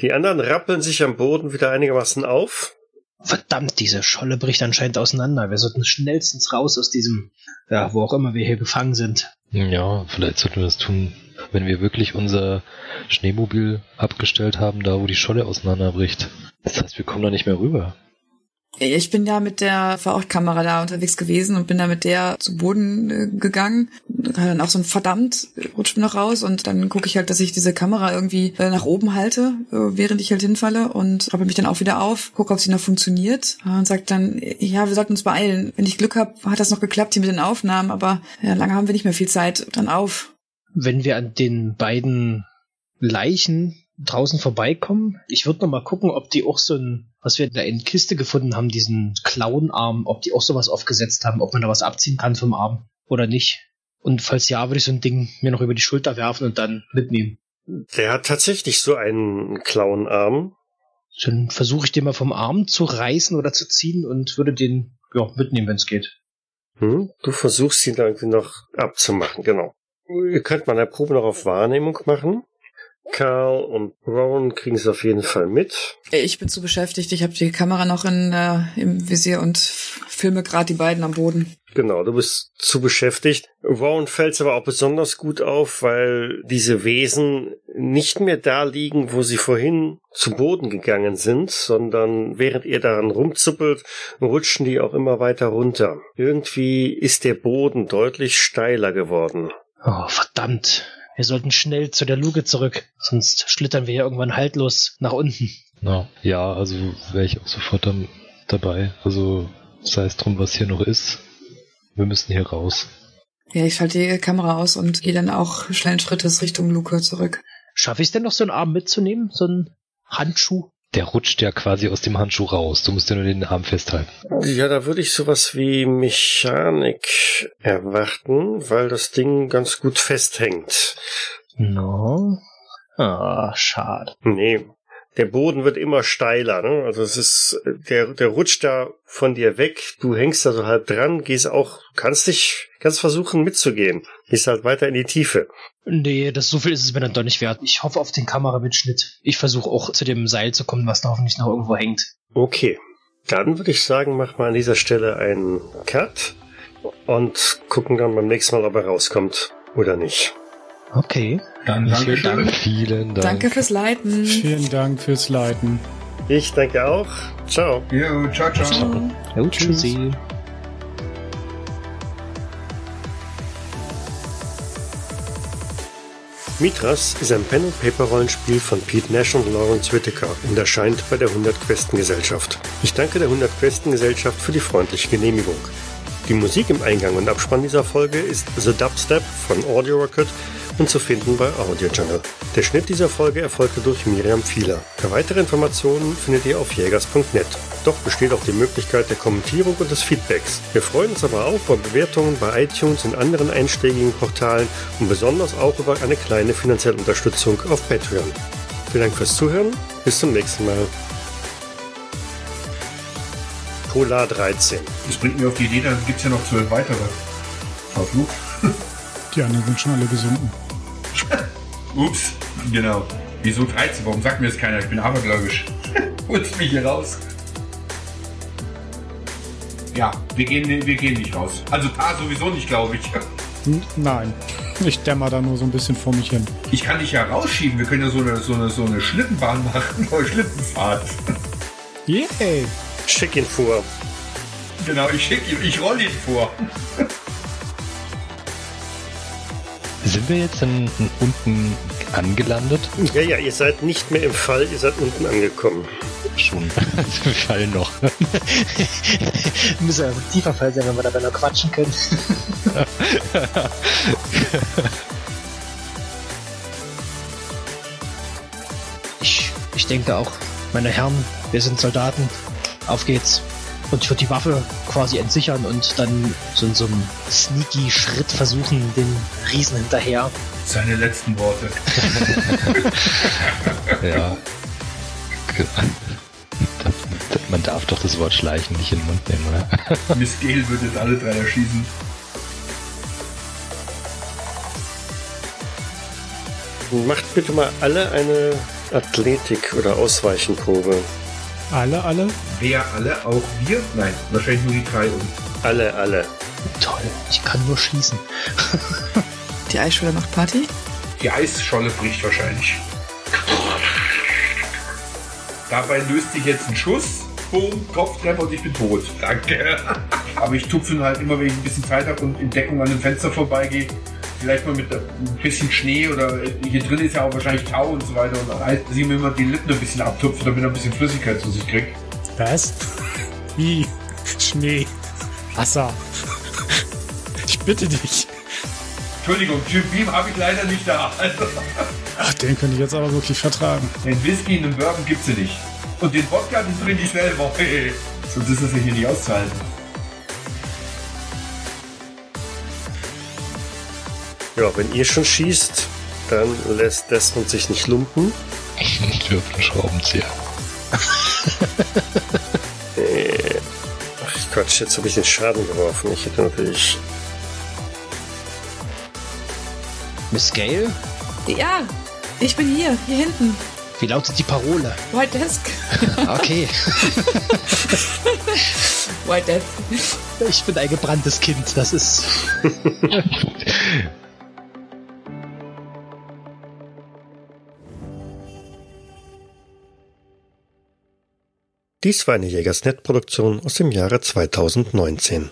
[SPEAKER 1] Die anderen rappeln sich am Boden wieder einigermaßen auf.
[SPEAKER 4] Verdammt, diese Scholle bricht anscheinend auseinander. Wir sollten schnellstens raus aus diesem, ja, wo auch immer wir hier gefangen sind.
[SPEAKER 3] Ja, vielleicht sollten wir das tun, wenn wir wirklich unser Schneemobil abgestellt haben, da wo die Scholle auseinanderbricht. Das heißt, wir kommen da nicht mehr rüber.
[SPEAKER 6] Ich bin da mit der V8-Kamera da unterwegs gewesen und bin da mit der zu Boden äh, gegangen. Dann auch so ein verdammt, rutscht noch raus und dann gucke ich halt, dass ich diese Kamera irgendwie äh, nach oben halte, äh, während ich halt hinfalle und rappel mich dann auch wieder auf, gucke, ob sie noch funktioniert und sagt dann, ja, wir sollten uns beeilen. Wenn ich Glück habe, hat das noch geklappt hier mit den Aufnahmen, aber ja, lange haben wir nicht mehr viel Zeit. Dann auf.
[SPEAKER 4] Wenn wir an den beiden Leichen draußen vorbeikommen. Ich würde noch mal gucken, ob die auch so ein, was wir in der Kiste gefunden haben, diesen Klauenarm, ob die auch sowas aufgesetzt haben, ob man da was abziehen kann vom Arm oder nicht. Und falls ja, würde ich so ein Ding mir noch über die Schulter werfen und dann mitnehmen.
[SPEAKER 1] Der hat tatsächlich so einen Klauenarm.
[SPEAKER 4] Dann versuche ich den mal vom Arm zu reißen oder zu ziehen und würde den ja, mitnehmen, wenn es geht.
[SPEAKER 1] Hm? Du versuchst ihn da irgendwie noch abzumachen, genau. Ihr könnt mal eine Probe noch auf Wahrnehmung machen. Carl und Ron kriegen es auf jeden Fall mit.
[SPEAKER 6] Ich bin zu beschäftigt. Ich habe die Kamera noch in, äh, im Visier und filme gerade die beiden am Boden.
[SPEAKER 1] Genau, du bist zu beschäftigt. Ron fällt aber auch besonders gut auf, weil diese Wesen nicht mehr da liegen, wo sie vorhin zu Boden gegangen sind, sondern während ihr daran rumzuppelt, rutschen die auch immer weiter runter. Irgendwie ist der Boden deutlich steiler geworden.
[SPEAKER 4] Oh, verdammt. Wir sollten schnell zu der Luke zurück, sonst schlittern wir ja irgendwann haltlos nach unten.
[SPEAKER 3] Ja, ja also wäre ich auch sofort dann dabei. Also sei es drum, was hier noch ist. Wir müssen hier raus.
[SPEAKER 6] Ja, ich schalte die Kamera aus und gehe dann auch schnellen Schrittes Richtung Luke zurück.
[SPEAKER 4] Schaffe ich es denn noch, so einen Arm mitzunehmen? So einen Handschuh?
[SPEAKER 3] Der rutscht ja quasi aus dem Handschuh raus. Du musst ja nur den Arm festhalten.
[SPEAKER 1] Ja, da würde ich sowas wie Mechanik erwarten, weil das Ding ganz gut festhängt.
[SPEAKER 4] No. Ah, schade.
[SPEAKER 1] Nee, der Boden wird immer steiler, ne? Also es ist, der, der rutscht da von dir weg, du hängst da so halb dran, gehst auch, kannst dich, kannst versuchen mitzugehen. Gehst halt weiter in die Tiefe.
[SPEAKER 4] Nee, das so viel ist es mir dann doch nicht wert. Ich hoffe auf den Kameramitschnitt. Ich versuche auch zu dem Seil zu kommen, was da hoffentlich noch irgendwo hängt.
[SPEAKER 1] Okay. Dann würde ich sagen, mach mal an dieser Stelle einen Cut und gucken dann beim nächsten Mal, ob er rauskommt oder nicht.
[SPEAKER 4] Okay.
[SPEAKER 2] Dann danke
[SPEAKER 4] Vielen Dank.
[SPEAKER 3] Vielen Dank.
[SPEAKER 6] Danke fürs Leiten.
[SPEAKER 5] Vielen Dank fürs Leiten.
[SPEAKER 1] Ich danke auch. Ciao.
[SPEAKER 2] Jo, ciao, ciao.
[SPEAKER 6] Ciao.
[SPEAKER 4] Jo,
[SPEAKER 5] Tschüss.
[SPEAKER 4] tschüssi.
[SPEAKER 1] Mitras ist ein Pen-and-Paper-Rollenspiel von Pete Nash und Lawrence Whittaker und erscheint bei der 100 Questen Gesellschaft. Ich danke der 100 Questen Gesellschaft für die freundliche Genehmigung. Die Musik im Eingang und Abspann dieser Folge ist The Dubstep von Audio Rocket und zu finden bei Audio Channel. Der Schnitt dieser Folge erfolgte durch Miriam Fieler. Für weitere Informationen findet ihr auf jägers.net. Doch besteht auch die Möglichkeit der Kommentierung und des Feedbacks. Wir freuen uns aber auch über Bewertungen bei iTunes und anderen einschlägigen Portalen und besonders auch über eine kleine finanzielle Unterstützung auf Patreon. Vielen Dank fürs Zuhören. Bis zum nächsten Mal. Polar 13.
[SPEAKER 2] Das bringt mir auf die Idee, da gibt's ja noch zwölf weitere. Verflucht.
[SPEAKER 5] Die anderen sind schon alle gesunken. [LAUGHS]
[SPEAKER 2] Ups, genau. Wieso 13? Warum sagt mir das keiner? Ich bin abergläubisch. [LAUGHS] Holst mich hier raus. Ja, wir gehen, wir gehen nicht raus. Also da sowieso nicht, glaube ich. [LAUGHS]
[SPEAKER 5] Nein. Ich dämmer da nur so ein bisschen vor mich hin.
[SPEAKER 2] Ich kann dich ja rausschieben. Wir können ja so eine, so eine, so eine Schlittenbahn machen. Oder Schlittenfahrt.
[SPEAKER 5] Yay!
[SPEAKER 1] Schick ihn vor.
[SPEAKER 2] Genau, ich schicke ihn, ich roll ihn vor.
[SPEAKER 3] Sind wir jetzt in, in unten angelandet?
[SPEAKER 1] Ja, ja, ihr seid nicht mehr im Fall, ihr seid unten angekommen.
[SPEAKER 3] Schon. Also [LAUGHS] wir fallen noch.
[SPEAKER 4] Müssen wir ein tiefer Fall sein, wenn wir dabei noch quatschen können. ich, ich denke auch, meine Herren, wir sind Soldaten. Auf geht's. Und ich würde die Waffe quasi entsichern und dann so in so einem sneaky Schritt versuchen, den Riesen hinterher.
[SPEAKER 2] Seine letzten Worte. [LAUGHS]
[SPEAKER 3] ja. [LAUGHS] Man darf doch das Wort schleichen nicht in den Mund nehmen, oder? [LAUGHS]
[SPEAKER 2] Miss Gale wird jetzt alle drei erschießen.
[SPEAKER 1] Macht bitte mal alle eine Athletik- oder Ausweichenprobe.
[SPEAKER 5] Alle, alle?
[SPEAKER 2] Wer alle? Auch wir? Nein, wahrscheinlich nur die drei und.
[SPEAKER 1] Alle, alle.
[SPEAKER 4] Toll, ich kann nur schießen. [LAUGHS]
[SPEAKER 6] Die Eisschule macht Party.
[SPEAKER 2] Die Eisscholle bricht wahrscheinlich. Dabei löst sich jetzt ein Schuss. Boom, Kopftreffer und ich bin tot. Danke. [LAUGHS] Aber ich tupfe ihn halt immer, wenn ich ein bisschen Zeit habe und in Deckung an dem Fenster vorbeigehe. Vielleicht mal mit ein bisschen Schnee oder hier drin ist ja auch wahrscheinlich Tau und so weiter. Und halt sie mir immer die Lippen ein bisschen abtupfen, damit er ein bisschen Flüssigkeit zu sich kriegt.
[SPEAKER 5] Was? Wie? Schnee. Wasser. Ich bitte dich.
[SPEAKER 2] Entschuldigung, Jim Beam habe ich leider nicht da. Also,
[SPEAKER 5] Ach, den könnte ich jetzt aber wirklich vertragen.
[SPEAKER 2] den Whisky in den Bourbon gibt's ja nicht. Und den Wodka, den trinke ich selber. [LAUGHS] Sonst ist das ja hier nicht auszuhalten.
[SPEAKER 1] Ja, wenn ihr schon schießt, dann lässt Desmond sich nicht lumpen.
[SPEAKER 3] Ich würfel einen Schraubenzieher. [LAUGHS]
[SPEAKER 1] Ach Quatsch, jetzt habe ich den Schaden geworfen. Ich hätte natürlich.
[SPEAKER 4] Miss Gale,
[SPEAKER 6] Ja, ich bin hier, hier hinten.
[SPEAKER 4] wie lautet die Parole?
[SPEAKER 6] White Desk. [LAUGHS]
[SPEAKER 4] Okay,
[SPEAKER 6] White Desk.
[SPEAKER 4] ich bin ein gebranntes Kind, das ist. [LAUGHS]
[SPEAKER 1] Dies war eine Jägersnet-Produktion aus dem Jahre 2019.